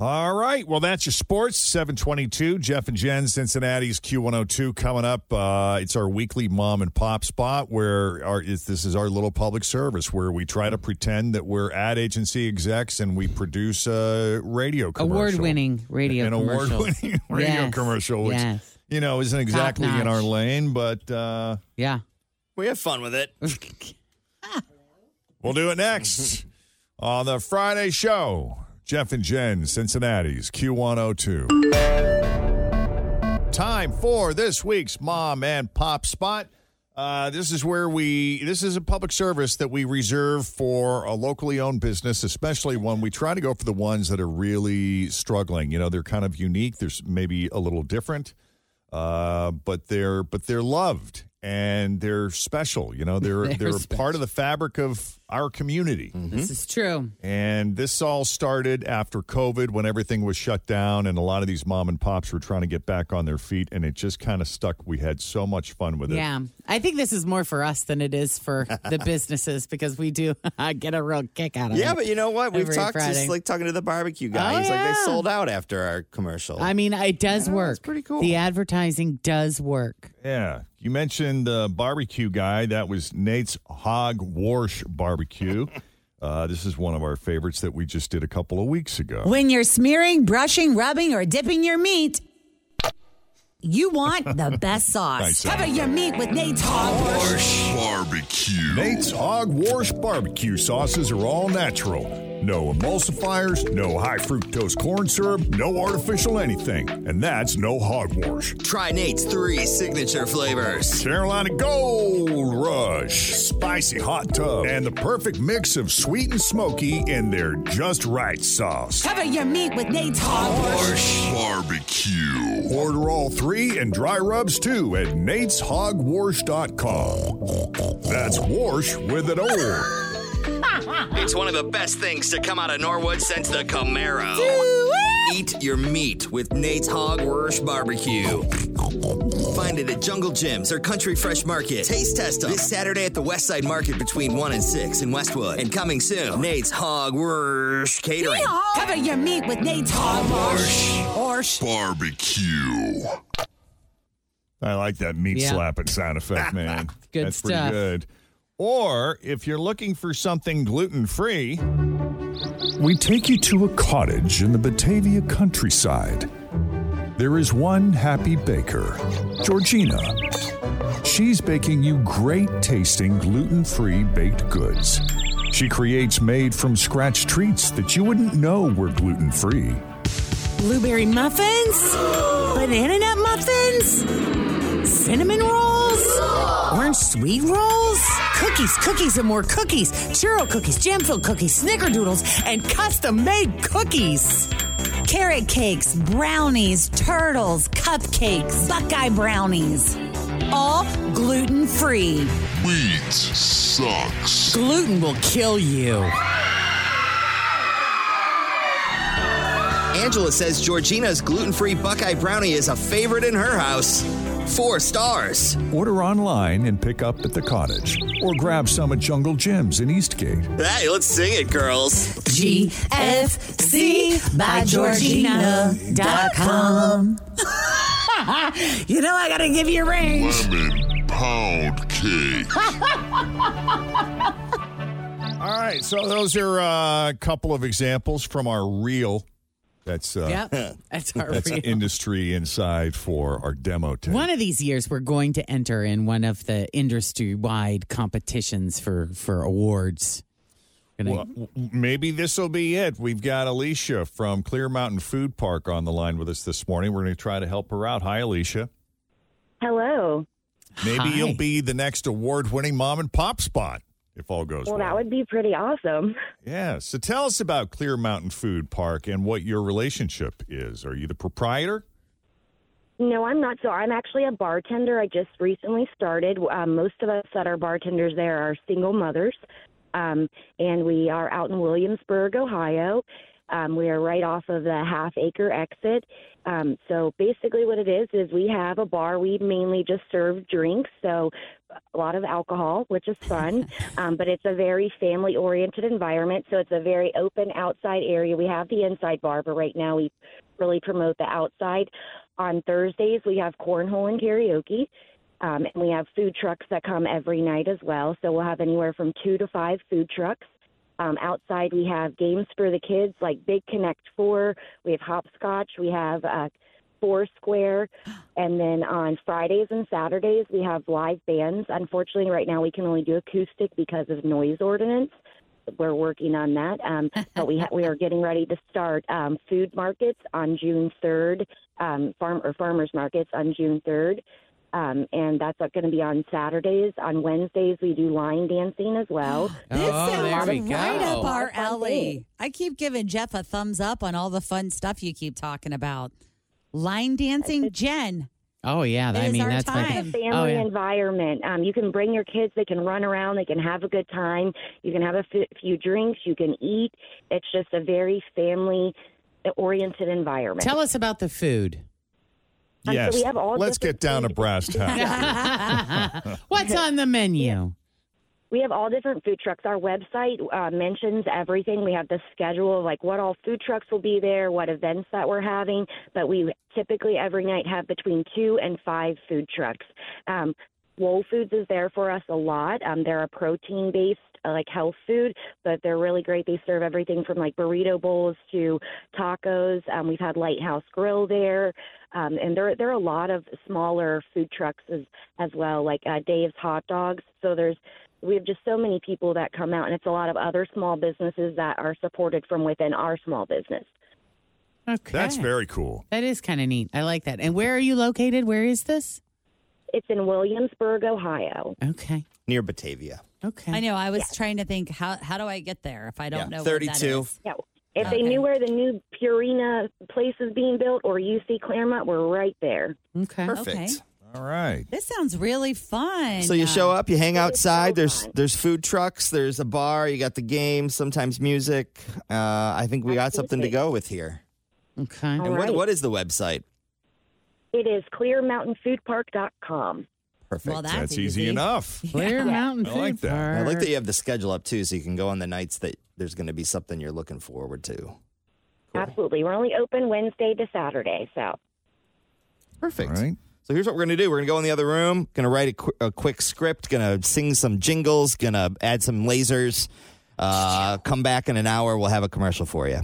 All right. Well, that's your sports. 722. Jeff and Jenn, Cincinnati's Q102 coming up. Uh, it's our weekly mom and pop spot where our, is, this is our little public service where we try to pretend that we're ad agency execs and we produce a radio commercial. Award-winning radio An commercial. award-winning radio Yes, commercial, which, yes. you know, isn't exactly in our lane, but uh, Yeah. We have fun with it. we'll do it next on the Friday show. Jeff and Jenn, Cincinnati's Q102. Time for this week's Mom and Pop Spot. Uh, this is where we, this is a public service that we reserve for a locally owned business, especially when we try to go for the ones that are really struggling. You know, they're kind of unique. There's maybe a little different, uh, but they're, but they're loved and they're special. You know, they're, They're they're, part of the fabric of our community. Mm-hmm. This is true. And this all started after COVID when everything was shut down and a lot of these mom and pops were trying to get back on their feet and it just kind of stuck. We had so much fun with it. Yeah. I think this is more for us than it is for the businesses because we do get a real kick out of it. Yeah, but you know what? We've talked Friday. just like talking to the barbecue guy. Oh, He's like they sold out after our commercial. I mean, it does Yeah, work. that's pretty cool. The advertising does work. Yeah. You mentioned the barbecue guy. That was Nate's Hog Warsh Barbecue. Uh, this is one of our favorites that we just did a couple of weeks ago. When you're smearing, brushing, rubbing, or dipping your meat, you want the best sauce. Nice. Cover your meat with Nate's Hog Wash. Barbecue. Nate's Hog Warsh Barbecue sauces are all natural. No emulsifiers, no high fructose corn syrup, no artificial anything. And that's no hog wash. Try Nate's three signature flavors. Carolina Gold Rush, Spicy Hot Tub, and the perfect mix of sweet and smoky in their just right sauce. Cover your meat with Nate's Hog Wash. Barbecue. Order all three and dry rubs too at nateshogwash.com. That's wash with an O. It's one of the best things to come out of Norwood since the Camaro. Eat your meat with Nate's Hog Wersh Barbecue. Find it at Jungle Jim's or Country Fresh Market. Taste test them this Saturday at the Westside Market between 1 and 6 in Westwood. And coming soon, Nate's Hog Wersh Catering. Cover your meat with Nate's Hog Wash. Wash. Barbecue. I like that meat Yeah. slapping sound effect, man. Good That's stuff. pretty good. Or if you're looking for something gluten free, we take you to a cottage in the Batavia countryside. There is one happy baker, Georgina. She's baking you great tasting gluten free baked goods. She creates made from scratch treats that you wouldn't know were gluten free. Blueberry muffins? Banana nut muffins? Cinnamon rolls? Orange sweet rolls? Cookies, cookies, and more cookies. Churro cookies, jam filled cookies, snickerdoodles, and custom made cookies. Carrot cakes, brownies, turtles, cupcakes, Buckeye brownies. All gluten free. Wheat sucks. Gluten will kill you. Angela says Georgina's gluten free Buckeye Brownie is a favorite in her house. Four stars. Order online and pick up at the cottage, or grab some at Jungle Jim's in Eastgate. Hey, let's sing it, girls. GFC by Georgina.com. you know I gotta give you a range. Lemon pound cake. All right, so those are uh, a couple of examples from our reel. That's uh, Yep, that's our that's reel. industry inside for our demo tape. One of these years, we're going to enter in one of the industry-wide competitions for for awards. Gonna- Well, maybe this will be it. We've got Alicia from Clear Mountain Food Park on the line with us this morning. We're going to try to help her out. Hi, Alicia. Hello. Maybe Hi. you'll be the next award-winning mom and pop spot if all goes Well, well. that would be pretty awesome. Yeah. So tell us about Clear Mountain Food Park and what your relationship is. Are you the proprietor? No, I'm not. So I'm actually a bartender. I just recently started. Um, most of us that are bartenders there are single mothers, um, and we are out in Williamsburg, Ohio. Um, we are right off of the half acre exit. Um, so basically, what it is is we have a bar. We mainly just serve drinks, so a lot of alcohol, which is fun. um, but it's a very family oriented environment. So it's a very open outside area. We have the inside bar, but right now we really promote the outside. On Thursdays, we have cornhole and karaoke. Um, and we have food trucks that come every night as well. So we'll have anywhere from two to five food trucks. Um, outside, we have games for the kids like Big Connect Four. We have hopscotch. We have uh, Four Square. And then on Fridays and Saturdays, we have live bands. Unfortunately, right now we can only do acoustic because of noise ordinance. We're working on that, um, but we ha- we are getting ready to start um, food markets on June third, um, farm or farmers markets on June third, um, and that's going to be on Saturdays. On Wednesdays, we do line dancing as well. This Oh, there sounds we right go. up our alley. I keep giving Jeff a thumbs up on all the fun stuff you keep talking about. Line dancing, Jenn. Oh yeah, It I mean our that's my time. family Oh, yeah. environment. Um, you can bring your kids; they can run around, they can have a good time. You can have a f- few drinks, you can eat. It's just a very family-oriented environment. Tell us about the food. Um, so yes. we have all Let's get down to brass tacks. What's on the menu? We have all different food trucks. Our website uh, mentions everything. We have the schedule of like what all food trucks will be there, what events that we're having. But we typically every night have between two and five food trucks. Um, Whole Foods is there for us a lot. Um, they're a protein based uh, like health food, but they're really great. They serve everything from like burrito bowls to tacos. Um, we've had Lighthouse Grill there, um, and there there are a lot of smaller food trucks as as well, like uh, Dave's Hot Dogs. So there's we have just so many people that come out, and it's a lot of other small businesses that are supported from within our small business. Okay. That's very cool. That is kind of neat. I like that. And where are you located? Where is this? It's in Williamsburg, Ohio. Okay. Near Batavia. Okay. I know. I was trying to think how how do I get there if I don't Yeah, know where that 32. Yeah. If they knew where the new Purina place is being built or UC Clermont, we're right there. Okay. Perfect. Okay. All right. This sounds really fun. So you show up, you hang It is so outside. There's fun. there's food trucks, there's a bar, you got the games, sometimes music. Uh, I think we got something to go with here. Okay. All and what, right. what is the website? It is clearmountainfoodpark.com. Perfect. Well, that's, That's easy enough. Clear Mountain I Food like that. Park. I like that you have the schedule up too, so you can go on the nights that there's going to be something you're looking forward to. Cool. Absolutely. We're only open Wednesday to Saturday, so Perfect. All right. So here's what we're going to do. We're going to go in the other room, going to write a, qu- a quick script, going to sing some jingles, going to add some lasers. Uh, come back in an hour. We'll have a commercial for you.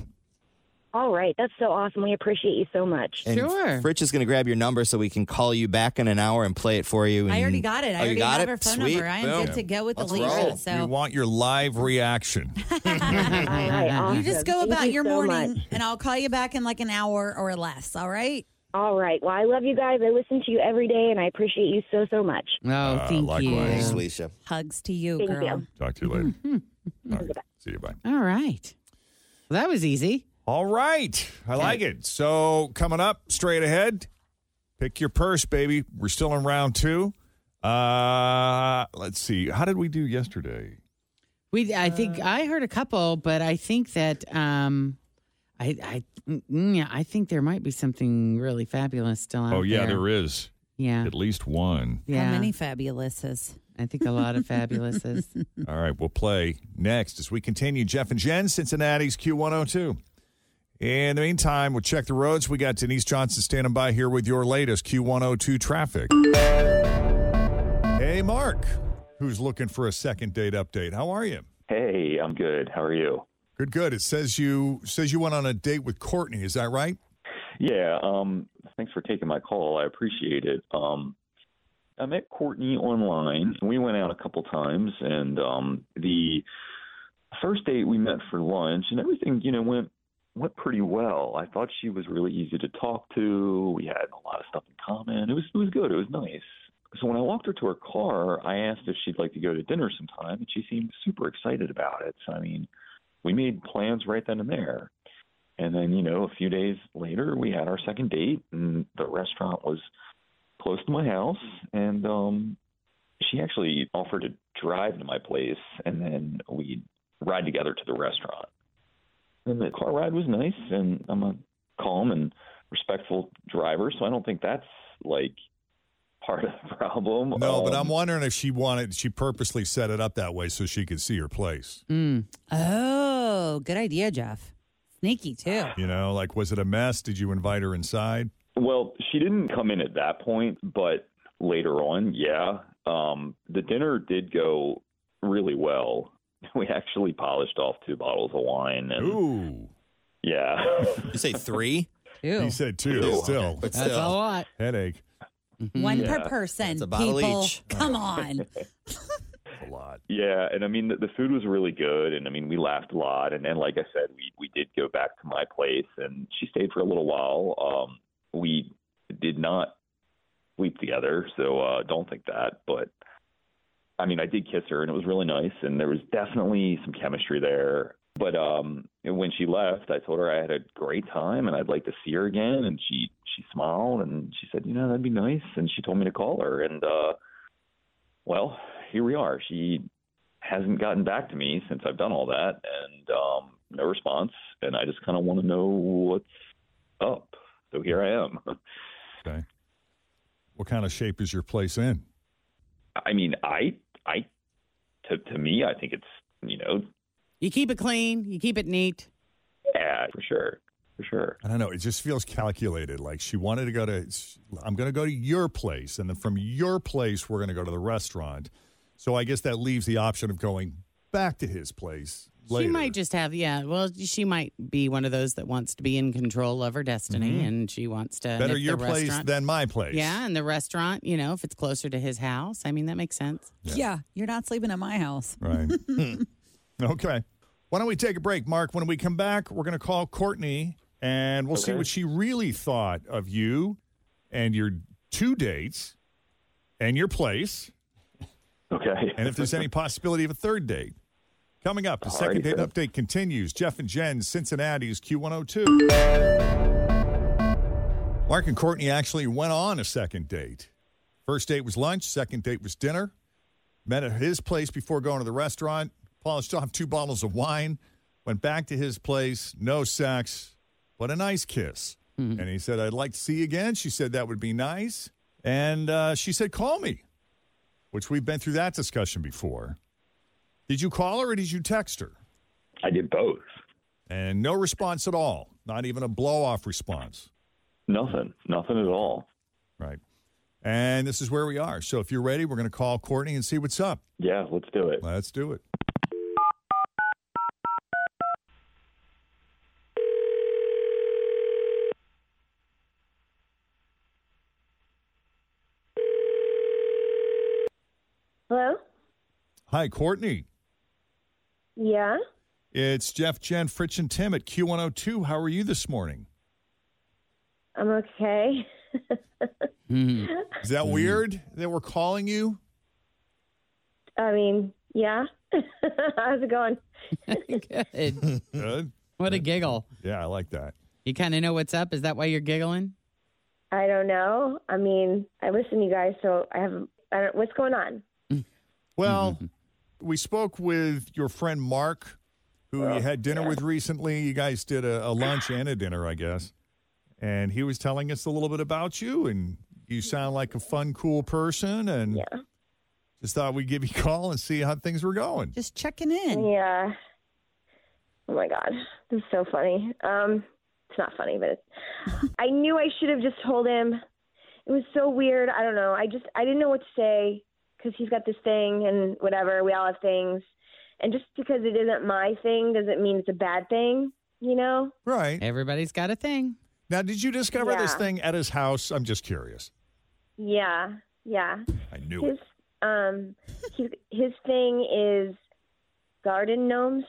All right, that's so awesome. We appreciate you so much. And Fritch is going to grab your number so we can call you back in an hour and play it for you. I already got it. I oh, already got have it? her phone Sweet. number. I am Boom. good to go with Let's Alicia. roll. We want your live reaction. All right, awesome. you just go Thank about you your so morning, much. and I'll call you back in like an hour or less. All right. All right. Well, I love you guys. I listen to you every day, and I appreciate you so so much. Oh, Uh, thank likewise. you. Thanks, Alicia. Hugs to you, Thank girl. you. Talk to you later. All right. See you. Bye. All right. Well, that was easy. All right. I like it. So, coming up straight ahead, pick your purse, baby. We're still in round two. Uh, let's see. How did we do yesterday? We, I think I heard a couple, but I think that um, I, I, mm, yeah, I think there might be something really fabulous still out there. oh, yeah, there. there is. Yeah. At least one. Yeah. How many fabulouses? I think a lot of fabulouses. All right, we'll play next as we continue. Jeff and Jenn, Cincinnati's Q102. In the meantime, we'll check the roads. We got Denise Johnson standing by here with your latest Q102 traffic. Hey, Mark, who's looking for a second date update. How are you? Hey, I'm good. How are you? Good, good. It says you says you went on a date with Courtney. Is that right? Yeah, um, thanks for taking my call. I appreciate it. Um, I met Courtney online. We went out a couple times, and um, the first date we met for lunch, and everything, you know, went went pretty well. I thought she was really easy to talk to. We had a lot of stuff in common. It was it was good. It was nice. So when I walked her to her car, I asked if she'd like to go to dinner sometime, and she seemed super excited about it. So I mean, we made plans right then and there. And then, you know, a few days later, we had our second date, and the restaurant was close to my house. And um, she actually offered to drive to my place, and then we'd ride together to the restaurant. And the car ride was nice, and I'm a calm and respectful driver, so I don't think that's like part of the problem. No, but Um, I'm wondering if she wanted she purposely set it up that way so she could see her place. Mm. Oh, good idea, Jeff. Sneaky too. You know, like was it a mess? Did you invite her inside? Well, she didn't come in at that point, but later on, yeah. Um, the dinner did go really well. We actually polished off two bottles of wine. And, Ooh. Yeah. You say three? He said two. Two. Still, But That's still. a lot. Headache. One Yeah. per person. That's a bottle people. each. Come on. Lot. Yeah, and I mean the, the food was really good, and I mean we laughed a lot, and then like I said, we we did go back to my place, and she stayed for a little while. Um, we did not sleep together, so uh, don't think that. But I mean, I did kiss her, and it was really nice, and there was definitely some chemistry there. But um, when she left, I told her I had a great time, and I'd like to see her again, and she she smiled and she said, you know, that'd be nice, and she told me to call her, and uh, well, here we are. She hasn't gotten back to me since I've done all that, and um, no response. And I just kind of want to know what's up. So here I am. Okay. What kind of shape is your place in? I mean, I, I, to to me, I think it's you know, You keep it clean. You keep it neat. yeah, for sure, for sure. I don't know. It just feels calculated. Like she wanted to go to, I'm going to go to your place. And then from your place, we're going to go to the restaurant. So I guess that leaves the option of going back to his place later. She might just have, yeah. Well, she might be one of those that wants to be in control of her destiny, Mhm. and she wants to. Better your place than my place. Yeah, and the restaurant, you know, if it's closer to his house, I mean, that makes sense. Yeah. you're not sleeping at my house. Right. okay. Why don't we take a break, Mark? When we come back, we're going to call Courtney and we'll see what she really thought of you and your two dates and your place. Okay. And if there's any possibility of a third date. Coming up, the second Alrighty, date sir. update continues. Jeff and Jenn, Cincinnati's Q102. Mark and Courtney actually went on a second date. First date was lunch, second date was dinner. Met at his place before going to the restaurant, polished off two bottles of wine, went back to his place, no sex, but a nice kiss. And he said, I'd like to see you again. She said, that would be nice. And uh, she said, call me, which we've been through that discussion before. Did you call her or did you text her? I did both. And no response at all, not even a blow off response. Nothing, nothing at all. Right. And this is where we are. So if you're ready, we're going to call Courtney and see what's up. Yeah, let's do it. Let's do it. Hi, Courtney. Yeah. It's Jeff, Jenn, Fritch, and Tim at Q102. How are you this morning? I'm okay. Hmm. Is that hmm. weird that we're calling you? I mean, yeah. How's it going? Good. Good. What a giggle. Yeah, I like that. You kind of know what's up. Is that why you're giggling? I don't know. I mean, I listen to you guys, so I have. I don't. What's going on? Well, mm-hmm. We spoke with your friend Mark, who you had dinner with recently. You guys did a, a lunch and a dinner, I guess. And he was telling us a little bit about you, and you sound like a fun, cool person. And yeah. just thought we'd give you a call and see how things were going. Just checking in. Yeah. Oh my god, this is so funny. Um, it's not funny, but it's, I knew I should have just told him. It was so weird. I don't know. I just I didn't know what to say because he's got this thing and whatever. We all have things, and just because it isn't my thing doesn't mean it's a bad thing. You know? Right. Everybody's got a thing. Now, did you discover this thing at his house? I'm just curious. Yeah. Yeah. I knew his um his his thing is garden gnomes.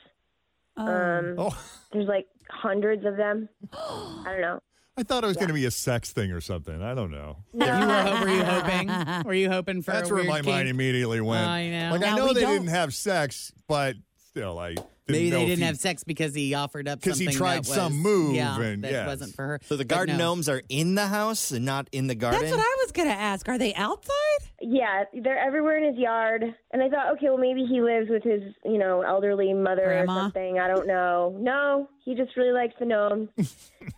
Um Oh. there's like hundreds of them. I don't know. I thought it was going to be a sex thing or something. I don't know. You were, were you hoping? Were you hoping for That's a where weird my mind kink? immediately went. I know. Like I Now, know we they don't- didn't have sex, but still, I didn't Maybe they didn't he- have sex because he offered up because he tried that some move yeah, and- that yes. wasn't for her. So the garden no. gnomes are in the house and not in the garden. That's what I was gonna ask. Are they outside? Yeah, they're everywhere in his yard. And I thought, okay, well maybe he lives with his, you know, elderly mother Grandma? or something. I don't know. No, he just really likes the gnomes.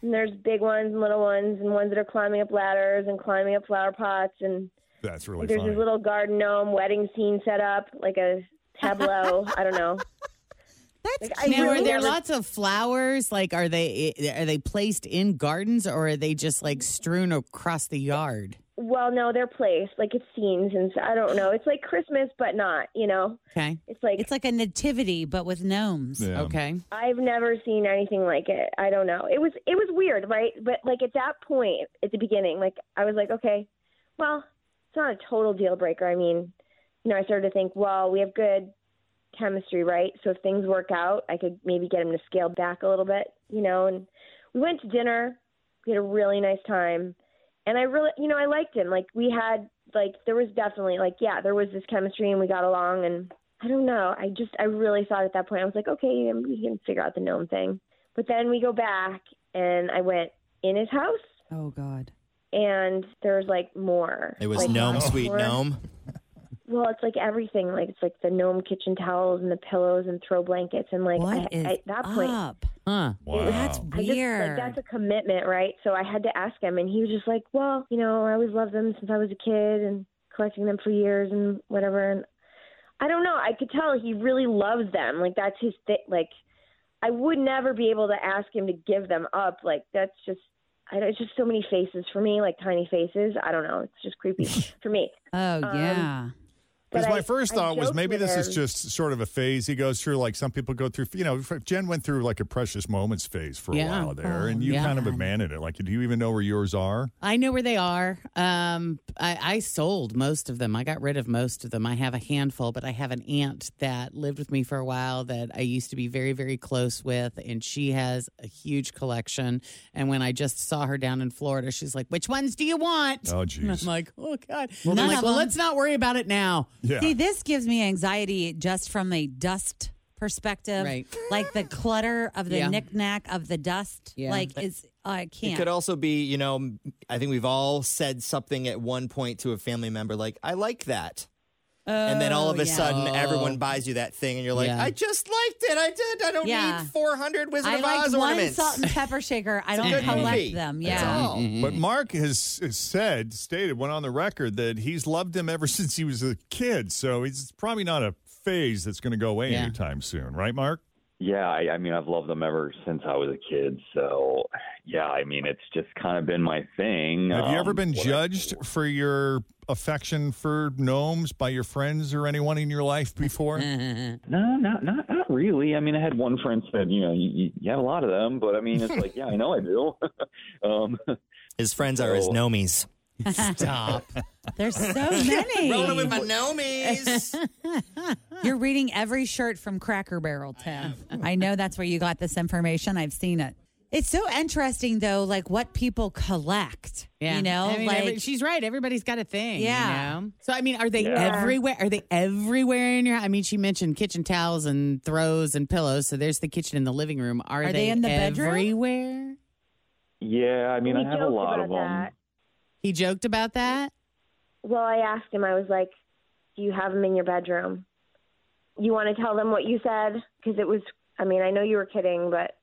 and there's big ones and little ones and ones that are climbing up ladders and climbing up flower pots and That's really there's funny. this little garden gnome wedding scene set up, like a tableau. I don't know. That's like, I Now, really are there never- lots of flowers? Like, are they eh, are they placed in gardens or are they just like strewn across the yard? Well, no, they're placed like it's scenes, and I don't know. It's like Christmas, but not. You know, Okay. it's like It's like a nativity, but with gnomes. Yeah. Okay. I've never seen anything like it. I don't know. It was it was weird, right? But like at that point, at the beginning, like I was like, okay, well, it's not a total deal breaker. I mean, you know, I started to think, well, we have good chemistry, right? So if things work out, I could maybe get him to scale back a little bit, you know. And we went to dinner. We had a really nice time, and I really, you know, I liked him. Like we had, like there was definitely, like yeah, there was this chemistry, and we got along, and I don't know. I just, I really thought at that point, I was like, okay, we can figure out the gnome thing. But then we go back, and I went in his house, Oh God. and there's like more. It was like, gnome, sweet more- gnome. Well, it's like everything. Like it's like the gnome kitchen towels and the pillows and throw blankets, and like What I, is I, at that point, up? Huh. Wow. That's I just, weird. like that's a commitment, right? So I had to ask him, and he was just like, "Well, you know, I always loved them since I was a kid, and collecting them for years and whatever." And I don't know. I could tell he really loves them. Like that's his thing. Like I would never be able to ask him to give them up. Like that's just. I don't, it's just so many faces for me, like tiny faces. I don't know. It's just creepy for me. oh Um, yeah. Because my I- first thought was maybe this is just sort of a phase he goes through. Like some people go through, you know, Jenn went through like a precious moments phase for Yeah. a while there, Oh, and you yeah. kind of abandoned it. Like, do you even know where yours are? I know where they are. Um, I, I sold most of them. I got rid of most of them. I have a handful, but I have an aunt that lived with me for a while that I used to be very, very close with, and she has a huge collection. And when I just saw her down in Florida, she's like, "Which ones do you want?" Oh, And geez. I'm like, "Oh God." None I'm like, "Well, let's not worry about it now." Yeah. See, this gives me anxiety just from a dust perspective. Right. Like the clutter of the Yeah. knick-knack of the dust. Yeah. Like is I It can't. could also be, you know, I think we've all said something at one point to a family member like, I like that. And then all of Oh, a yeah. sudden, Oh. everyone buys you that thing, and you're like, Yeah. I just liked it. I did. I don't Yeah. need 400 Wizard I of like Oz one ornaments. salt and pepper shaker. I don't collect movie. them. That's Yeah. all. But Mark has, has said, stated, went on the record that he's loved him ever since he was a kid. So it's probably not a phase that's going to go away Yeah. anytime soon, right, Mark? Yeah, I, I mean, I've loved them ever since I was a kid. So, yeah, I mean, it's just kind of been my thing. Have you ever Um, been what I- judged for your affection for gnomes by your friends or anyone in your life before? No, not not not really. I mean, I had one friend said, you know, you, you- you have a lot of them, but I mean, it's like, yeah, I know I do. um, His friends are his So- gnomies. Stop. There's so many. Rolling with my nomies. You're reading every shirt from Cracker Barrel, Tim. I know that's where you got this information. I've seen it. It's so interesting, though, like what people collect. Yeah. You know, I mean, like every- she's right. Everybody's got a thing. Yeah. You know? So, I mean, are they Yeah. everywhere? Are they everywhere in your I mean, she mentioned kitchen towels and throws and pillows. So there's the kitchen and the living room. Are, Are they in the bedroom? everywhere? Yeah, I mean, He I have a lot about of them. that. He joked about that. Well, I asked him. I was like, "Do you have them in your bedroom? You want to tell them what you said? Because it was. I mean, I know you were kidding, but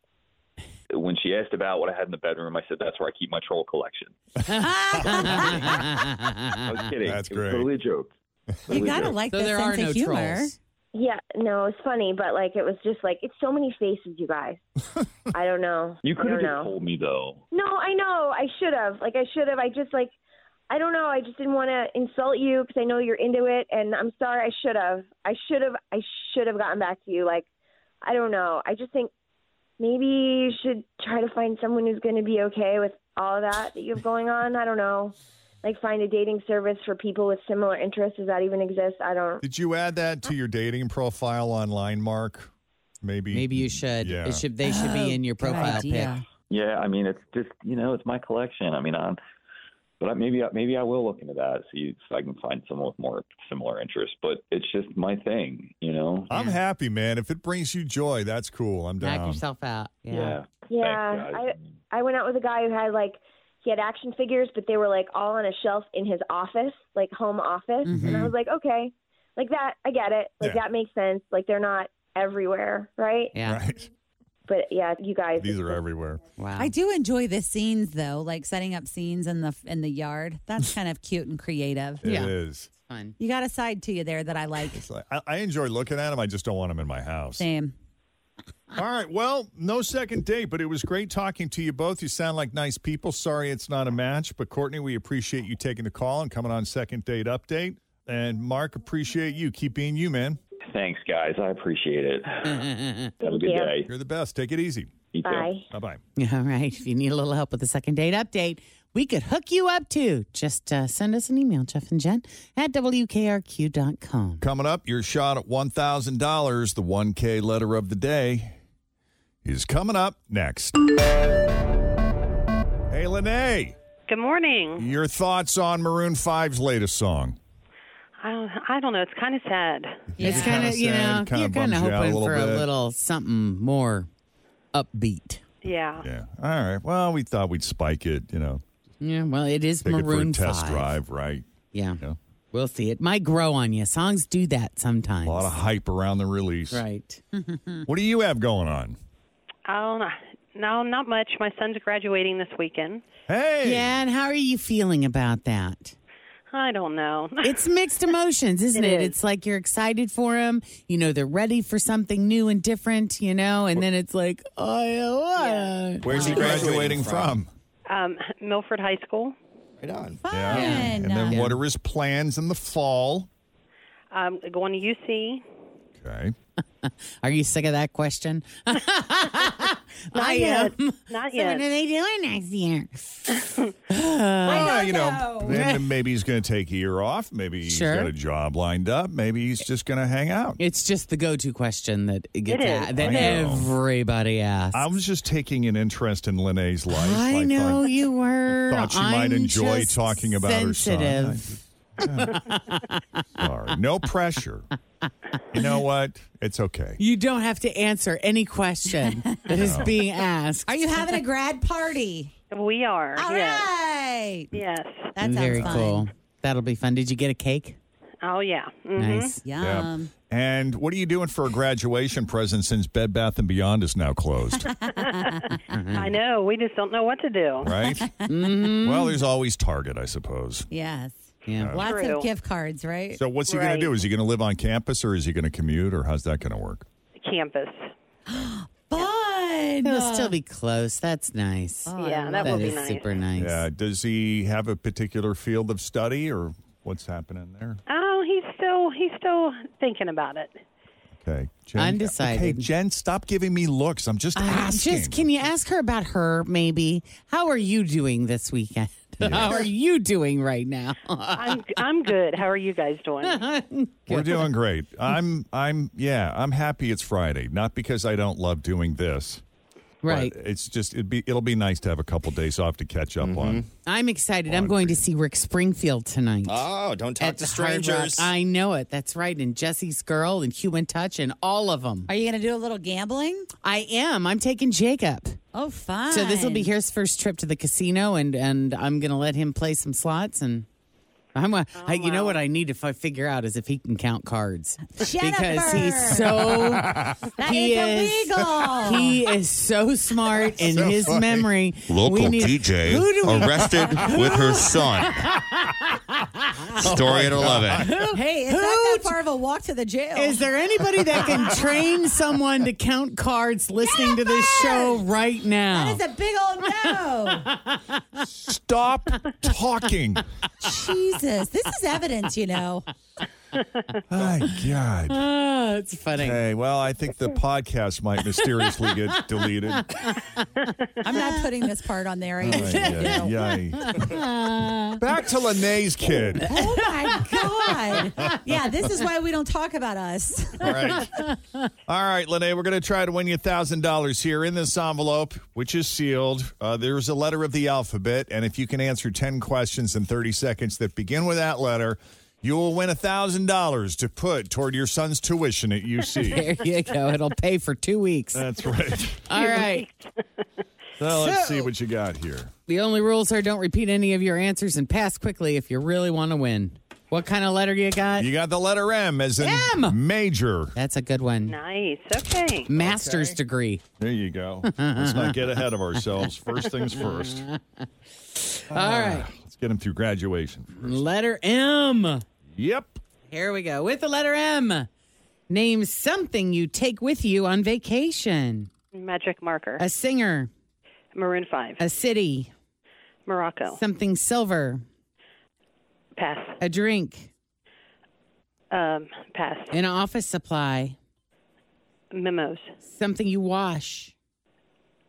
When she asked about what I had in the bedroom, I said that's where I keep my troll collection. I was kidding. That's It was great. totally a joke. you Totally a gotta joke. like So the there sense are no of humor. trolls. yeah, no, it's funny. But like, it was just like it's so many faces, you guys. I don't know. You I could don't have just know. told me though. No, I know. I should have. Like, I should have. I just like. I don't know. I just didn't want to insult you because I know you're into it, and I'm sorry. I should have. I should have. I should have gotten back to you. Like, I don't know. I just think maybe you should try to find someone who's going to be okay with all of that that you have going on. I don't know. Like, find a dating service for people with similar interests. Does that even exist? I don't. Did you add that to your dating profile online, Mark? Maybe. Maybe you should. Yeah. It should. They should Oh, be in your profile pic. Yeah, I mean, it's just you know, it's my collection. I mean, I'm, but I, maybe I- maybe I will look into that see if I can find someone with more similar interests. But it's just my thing, you know. I'm happy, man. If it brings you joy, that's cool. I'm Knock down. yourself out. Yeah. Yeah. Yeah, Thanks, I I went out with a guy who had like he had action figures, but they were like all on a shelf in his office, like home office, mm-hmm. and I was like, okay, like that, I get it, like Yeah. that makes sense. Like they're not everywhere, right? Yeah. Right. But yeah, you guys, These are everywhere. Wow. I do enjoy the scenes though, like setting up scenes in the in the yard. That's kind of cute and creative. It Yeah. is. Fun. You got a side to you there that I like. Like- I, I enjoy looking at them. I just don't want them in my house. Same. All right. Well, no second date, but it was great talking to you both. You sound like nice people. Sorry it's not a match, but Courtney, we appreciate you taking the call and coming on second date update. And Mark, appreciate you. Keep being you, man. Thanks, guys. I appreciate it. Have a good you. day. You're the best. Take it easy. You bye. Bye bye. All right. If you need a little help with the second date update, we could hook you up too. Just uh, send us an email, Jeff and Jenn at WKRQ.com. Coming up, your shot at $1,000, the 1K letter of the day, is coming up next. Hey, Lene, Good morning. your thoughts on Maroon 5's latest song? I don't, I don't know. It's kind of sad. It's kind of, you know, kinda you're kind of bums you out a hoping little for a little something more upbeat. Yeah. Yeah. All right. Well, we thought we'd spike it, you know, Yeah, well, it is take Maroon it for a test 5. drive, right? Yeah. Yeah. We'll see. It might grow on you. Songs do that sometimes. A lot of hype around the release. Right. What do you have going on? Oh, no, no, not much. My son's graduating this weekend. Hey. Yeah, and how are you feeling about that? I don't know. It's mixed emotions, isn't It it? is. It's like you're excited for him. You know, they're ready for something new and different, you know, and then it's like, oh, yeah. Where's he graduating from? um, Milford High School. Right on. Yeah. And then what are his plans in the fall? Um, going to UC. Okay. Are you sick of that question? Not I yet. am. Not So yet. what are they doing next year? Well, you know, and maybe he's going to take a year off. Maybe he's Sure. got a job lined up. Maybe he's just going to hang out. It's just the go-to question that it gets It is. a- that I know. everybody asks. I was just taking an interest in Lene's life. I know thought, you were. thought she might I'm enjoy just talking about her son. sensitive. Sorry. No pressure. You know what? It's okay. You don't have to answer any question that is No. being asked. Are you having a grad party? We are. All yes. right. Yes. That sounds Very fun. cool. That'll be fun. Did you get a cake? Oh, yeah. Mhm. Nice. Yum. And what are you doing for a graduation present since Bed Bath and Beyond is now closed? I know. We just don't know what to do. Right? Mm-hmm. Well, there's always Target, I suppose. Yes. Yeah. Lots True. of gift cards, right? So what's he going Right. to do? Is he going to live on campus or is he going to commute or how's that going to work? Campus. Fun. It'll still be close. That's nice. Oh, Yeah, love that That will be is nice. super nice. Yeah. Does he have a particular field of study or what's happening there? Oh, he's still he's still thinking about it. Okay. Jenn, Undecided. Okay, Jenn, stop giving me looks. I'm just Uh, asking. just can you ask her about her maybe? How are you doing this weekend? How are you doing right now? I'm I'm good. How are you guys doing? We're doing great. I'm I'm yeah, I'm happy it's Friday. Not because I don't love doing this. But Right. it's just it'd be it'll be nice to have a couple days off to catch up on. Mm-hmm. I'm excited. I'm going to see Rick Springfield tonight. Oh, don't talk to the strangers. I know it. That's right. And Jesse's Girl and Human Touch and all of them. Are you going to do a little gambling? I am. I'm taking Jacob. Oh, fine. So this will be his first trip to the casino, and and I'm going to let him play some slots and. I'm a, oh, I, you know what I need to fi- figure out is if he can count cards because he's so That he is is illegal. he is so smart in So his funny. memory. Local We need- DJ Who do we- arrested with her son. Story at 11. Hey, it's not that far of a walk to the jail. Is there anybody that can train someone to count cards listening to this show right now? That is a big old no. Stop talking. Jesus, this is evidence, you know. My God. Oh, it's funny. Okay, well, I think the podcast might mysteriously get deleted. I'm not putting this part on there. Ay, ay, ay. Back to Lene's kid. Oh my God. Yeah, this is why we don't talk about us. All right. All right, Lene, we're going to try to win you $1,000 here in this envelope, which is sealed. Uh, there's a letter of the alphabet, and if you can answer 10 questions in 30 seconds that begin with that letter, you will win $1,000 to put toward your son's tuition at UC. There you go. It'll pay for two weeks. That's right. All right. So let's see what you got here. The only rules are don't repeat any of your answers and pass quickly if you really want to win. What kind of letter you got? You got the letter M as in M. major. That's a good one. Nice. Okay. Master's degree. There you go. Let's not get ahead of ourselves. First things first. All right. Ah, let's get him through graduation. Letter M. Yep. Here we go. With the letter M. Name something you take with you on vacation. Magic marker. A singer. Maroon Five. A city. Morocco. Something silver. Pass. A drink. Um, pass. An office supply. Memos. Something you wash.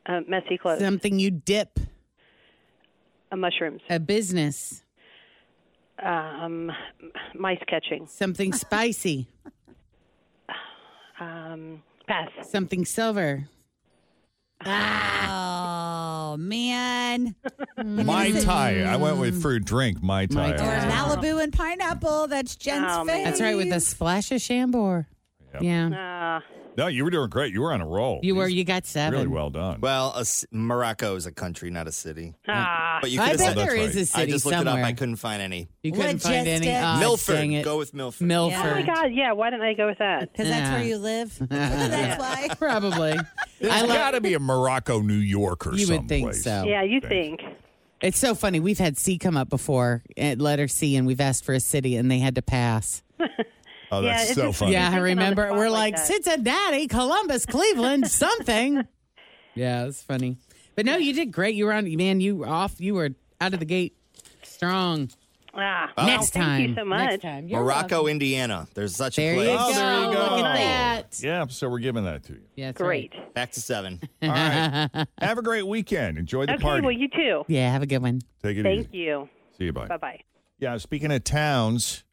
Uh, messy clothes. Something you dip. uh, mushrooms. A business. Um, mice catching. Something spicy. Um, pass. Something silver. Oh, man. Mai Tai. I went with for a drink, Mai Tai. Or Malibu and pineapple. That's Jenn's Oh, man. That's right, with a splash of Chambord. Yeah. Uh, No, you were doing great. You were on a roll. You were, you got seven. Really well done. Well, a c Morocco is a country, not a city. ah. But you I could bet have there said is a city I just looked somewhere. it up. I couldn't find any. You couldn't find any. Logistics. Oh, Milford. it. Go with Milford. Milford. Oh my God! Yeah. Why didn't I go with that? Because that's Yeah. where you live. that's why. Probably. There's I love- got to be a Morocco, New York, or You would think so. Yeah, you think? It's so funny. We've had C come up before at letter C, and we've asked for a city, and they had to pass. Oh, Yeah, that's it's so funny. Yeah, I Thinking on the remember. We're like like that. Cincinnati, Columbus, Cleveland, something. Yeah, it's funny. But no, you did great. You were on, man. You were off. You were out of the gate strong. Ah, Oh. Next thank time. you so much. Next time. You're Morocco, welcome. Indiana. There's such There a you place. go. Oh, there you go. Look at that. Yeah, so we're giving that to you. Yeah, that's Great. Back to seven. All right. Have a great weekend. Enjoy the Okay. party. Well, you too. Yeah, have a good one. Take it Thank easy. you. See you. Bye. Bye bye. Yeah, speaking of towns,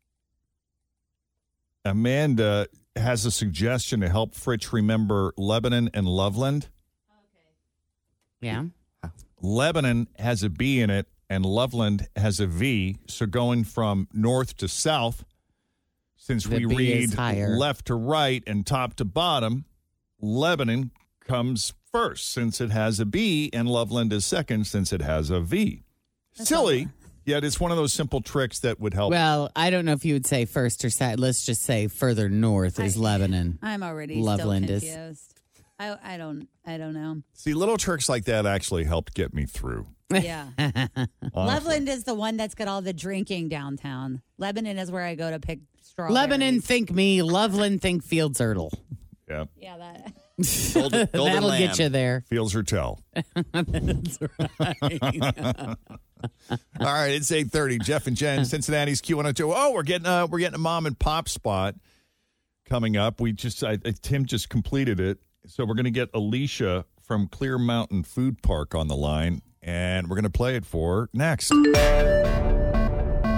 Amanda has a suggestion to help Fritch remember Lebanon and Loveland. Okay. Yeah. Lebanon has a B in it and Loveland has a V. So going from north to south, since The we B read left to right and top to bottom, Lebanon comes first since it has a B and Loveland is second since it has a V. Silly, yet it's one of those simple tricks that would help. Well, I don't know if you would say first or second. Let's just say further north is Lebanon. I'm already Loveland still is- confused. I, I don't I don't know. See, little tricks like that actually helped get me through. Yeah. Loveland is the one that's got all the drinking downtown. Lebanon is where I go to pick strawberries. Lebanon, think me. Loveland, think Fields Ertel. Yeah. Yeah, that. Golden, golden That'll lamb. get you there. Feels or tell. That's right. All right, it's eight thirty. Jeff and Jenn, Cincinnati's Q one hundred two. Oh, we're getting uh, we're getting a mom and pop spot coming up. We just I, I- Tim just completed it, so we're going to get Alicia from Clear Mountain Food Park on the line, and we're going to play it for next. All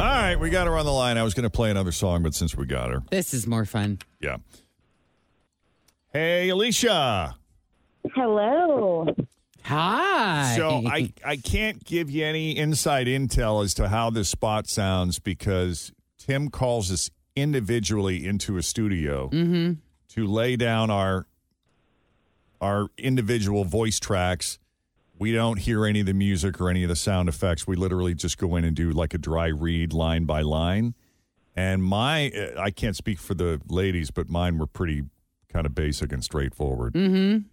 right, we got her on the line. I was going to play another song, but since we got her, This is more fun. yeah. Hey, Alicia. Hello. Hi. So I, I can't give you any inside intel as to how this spot sounds because Tim calls us individually into a studio Mm-hmm. to lay down our our individual voice tracks. We don't hear any of the music or any of the sound effects. We literally just go in and do like a dry read line by line. And my I can't speak for the ladies, but mine were pretty kind of basic and straightforward. Mm-hmm.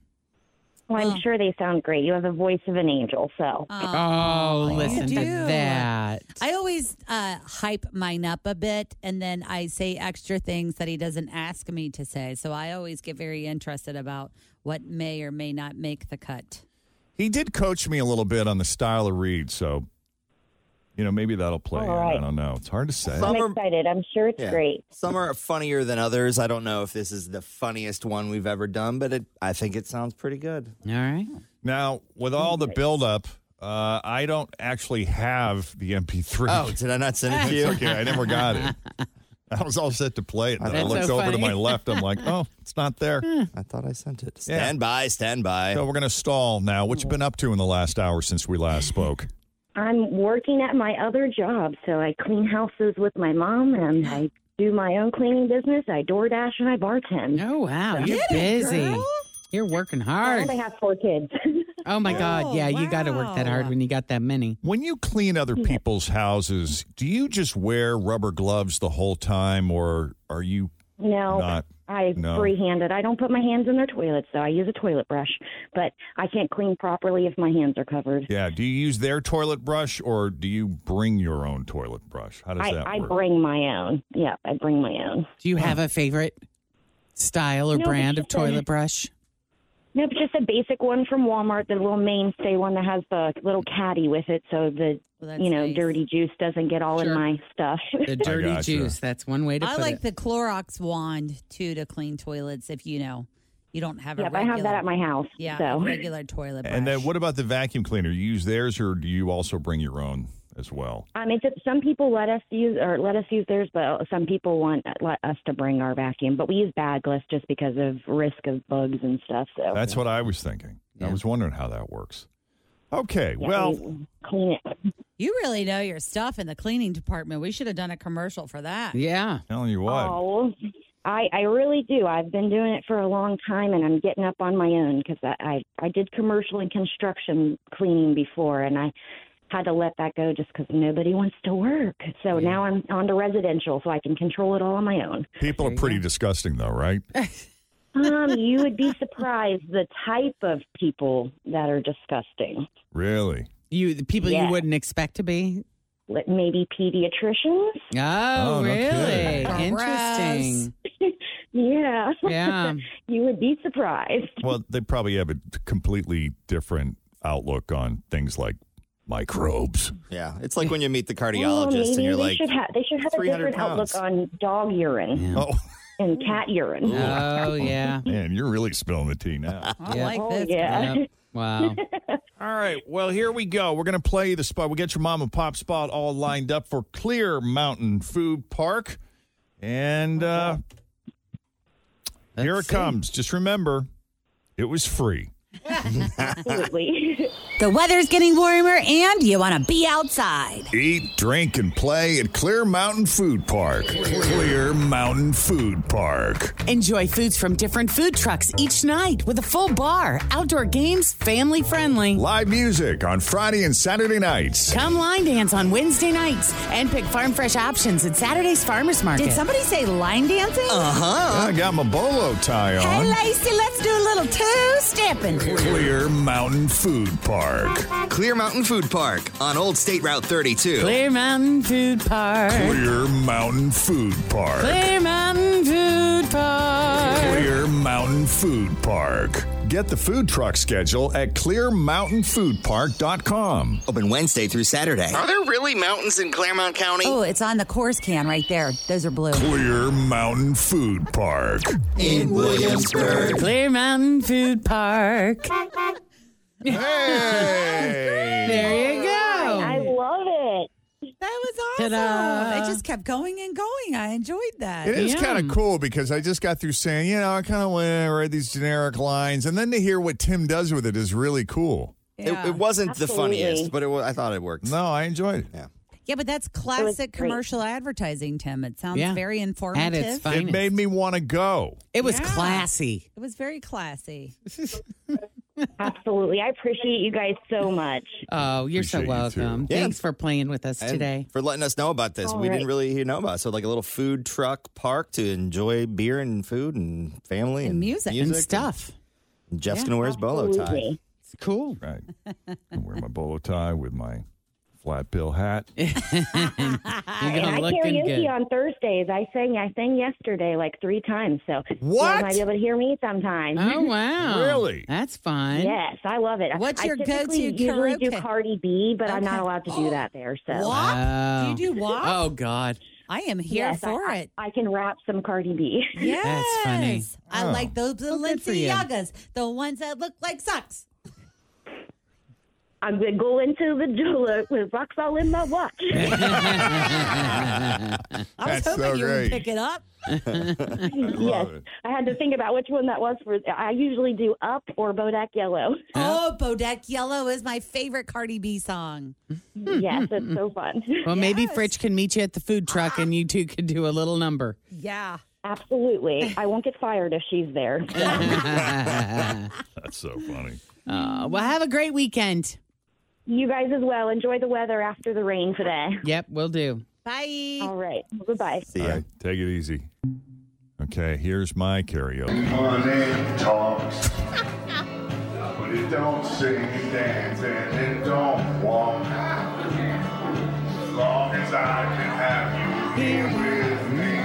Well, I'm sure they sound great. You have the voice of an angel, so. Oh, listen to that. I always uh, hype mine up a bit, and then I say extra things that he doesn't ask me to say. So I always get very interested about what may or may not make the cut. He did coach me a little bit on the style of read, so you know maybe that'll play. All right. I don't know. It's hard to say. Some I'm are- excited. I'm sure it's Yeah. great. Some are funnier than others. I don't know if this is the funniest one we've ever done, but it, I think it sounds pretty good. All right. Now, with all the buildup, uh, I don't actually have the MP3. Oh, did I not send it to you? okay. I never got it. I was all set to play it. And then I looked so over to my left. I'm like, oh, it's not there. I thought I sent it. Yeah. Stand by, stand by. So we're going to stall now. What you been up to in the last hour since we last spoke? I'm working at my other job, so I clean houses with my mom, and I do my own cleaning business. I DoorDash and I bartend. Oh, wow. You're busy. girl. You're working hard. And hard. I have four kids. Oh, my God. Oh, Yeah, you got to work that hard when you got that many. When you clean other people's houses, do you just wear rubber gloves the whole time, or are you no, not? I No. free-handed. I don't put my hands in their toilets, so I use a toilet brush. But I can't clean properly if my hands are covered. Yeah. Do you use their toilet brush, or do you bring your own toilet brush? How does I, that I work? I bring my own. Yeah, I bring my own. Do you have hmm. a favorite style or No, brand of just a- toilet brush? No, but just a basic one from Walmart, the little mainstay one that has the little caddy with it, so the Well, you know nice. dirty juice doesn't get all Sure. in my stuff. The dirty gotcha. juice. That's one way to I put like it. the Clorox wand too to clean toilets. If you know you don't have a yep, I have that at my house. yeah so. regular toilet. Brush. And then what about the vacuum cleaner? You use theirs, or do you also bring your own as well? I mean, some people let us use or let us use theirs, but some people want let us to bring our vacuum. But we use bagless just because of risk of bugs and stuff. So That's what I was thinking. I was wondering how that works. Okay, Yeah, well, we clean it. you really know your stuff in the cleaning department. We should have done a commercial for that. yeah. telling you what. Oh, I I really do. I've been doing it for a long time, and I'm getting up on my own because I, I I did commercial and construction cleaning before, and I had to let that go just because nobody wants to work. So now I'm on to residential, so I can control it all on my own. People are pretty disgusting, though, right? Um, you would be surprised the type of people that are disgusting. Really? You the people Yeah. you wouldn't expect to be. Like Maybe pediatricians. Oh, Oh, no really? kidding. Interesting. Yeah. Yeah. you would be surprised. Well, they probably have a completely different outlook on things like microbes. Yeah, it's like when you meet the Well, cardiologist maybe and you're they like, should have they should have a 300 different outlook on dog urine Yeah. Oh, and cat urine. Oh, yeah. man, you're really spilling the tea now. I Yeah. like Oh, this. yeah. Yep. Wow. All right, well, here we go. We're going to play the spot. We get your mom and pop spot all lined up for Clear Mountain Food Park. And uh, here it see. comes. Just remember, it was free. Absolutely. The weather's getting warmer, and you want to be outside. Eat, drink, and play at Clear Mountain Food Park. Clear Mountain Food Park. Enjoy foods from different food trucks each night with a full bar, outdoor games, family friendly. Live music on Friday and Saturday nights. Come line dance on Wednesday nights and pick farm fresh options at Saturday's Farmers Market. Did somebody say line dancing? uh-huh. I got my bolo tie on. Hey. Lacey, let's do a little two-stepping. Clear Mountain Food Park. Clear Mountain Food Park on Old State Route 32. Clear Mountain Food Park. Clear Mountain Food Park. Clear Mountain Food Park. Clear Mountain Food Park. Get the food truck schedule at clearmountainfoodpark.com. Open Wednesday through Saturday. Are there really mountains in Clermont County? Oh, it's on the course can right there. Those are blue. Clear Mountain Food Park. In Williamsburg. Clear Mountain Food Park. Hey. There you go. I love it. That was awesome. Ta-da. It just kept going and going. I enjoyed that. It is Yeah. kind of cool because I just got through saying, you know, I kind of went and read these generic lines, and then to hear what Tim does with it is really cool. Yeah. It, it wasn't the Absolutely. funniest, but it was, I thought it worked. No, I enjoyed it. Yeah. Yeah, but that's classic great. commercial advertising, Tim. It sounds Yeah. very At informative. its It finest. made me want to go. It was Yeah. classy. It was very classy. Absolutely. I appreciate you guys so much. Oh, you're so Appreciate you, too. welcome. Yeah. Thanks for playing with us And today. for letting us know about this. All we right. didn't really know about it. So, like a little food truck park to enjoy beer and food and family and, And music. And stuff. And Jeff's Yeah, going to wear his bolo tie. Absolutely. It's cool. Right. I'm wear my bolo tie with my flat bill hat. You're And I looking karaoke good. on Thursdays. I sang. I sang yesterday like three times. So you What? guys might be able to hear me sometime. Oh wow! Really? That's fun. Yes, I love it. What's I your typically go-to usually do karaoke? Cardi B, but I'm Okay. not allowed to do that there. So What? Wow. Do you do what? Oh God. I am here yes, for I, it. I, I can rap some Cardi B. Yes. That's funny. I Oh. like those Well, good for you. Balenciagas, the ones that look like socks. I'm gonna go into the jeweler with rocks all in my watch. I was That's hoping so you great. would pick it up. yes, it. I had to think about which one that was for. I usually do Up or Bodak Yellow. Oh, Bodak Yellow is my favorite Cardi B song. yes, it's so fun. Well, maybe Yes. Fritch can meet you at the food truck, and you two could do a little number. Yeah. Absolutely, I won't get fired if she's there. That's so funny. Uh, well, have a great weekend. You guys as well. Enjoy the weather after the rain today. Yep, we'll do. Bye. All right. Goodbye. See ya. right, take it easy. Okay, here's my karaoke. Money talks, but it don't sing and dance and it don't walk. As long as I can have you here with me,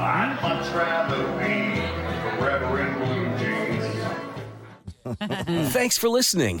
I'd much rather be forever in blue jeans. Thanks for listening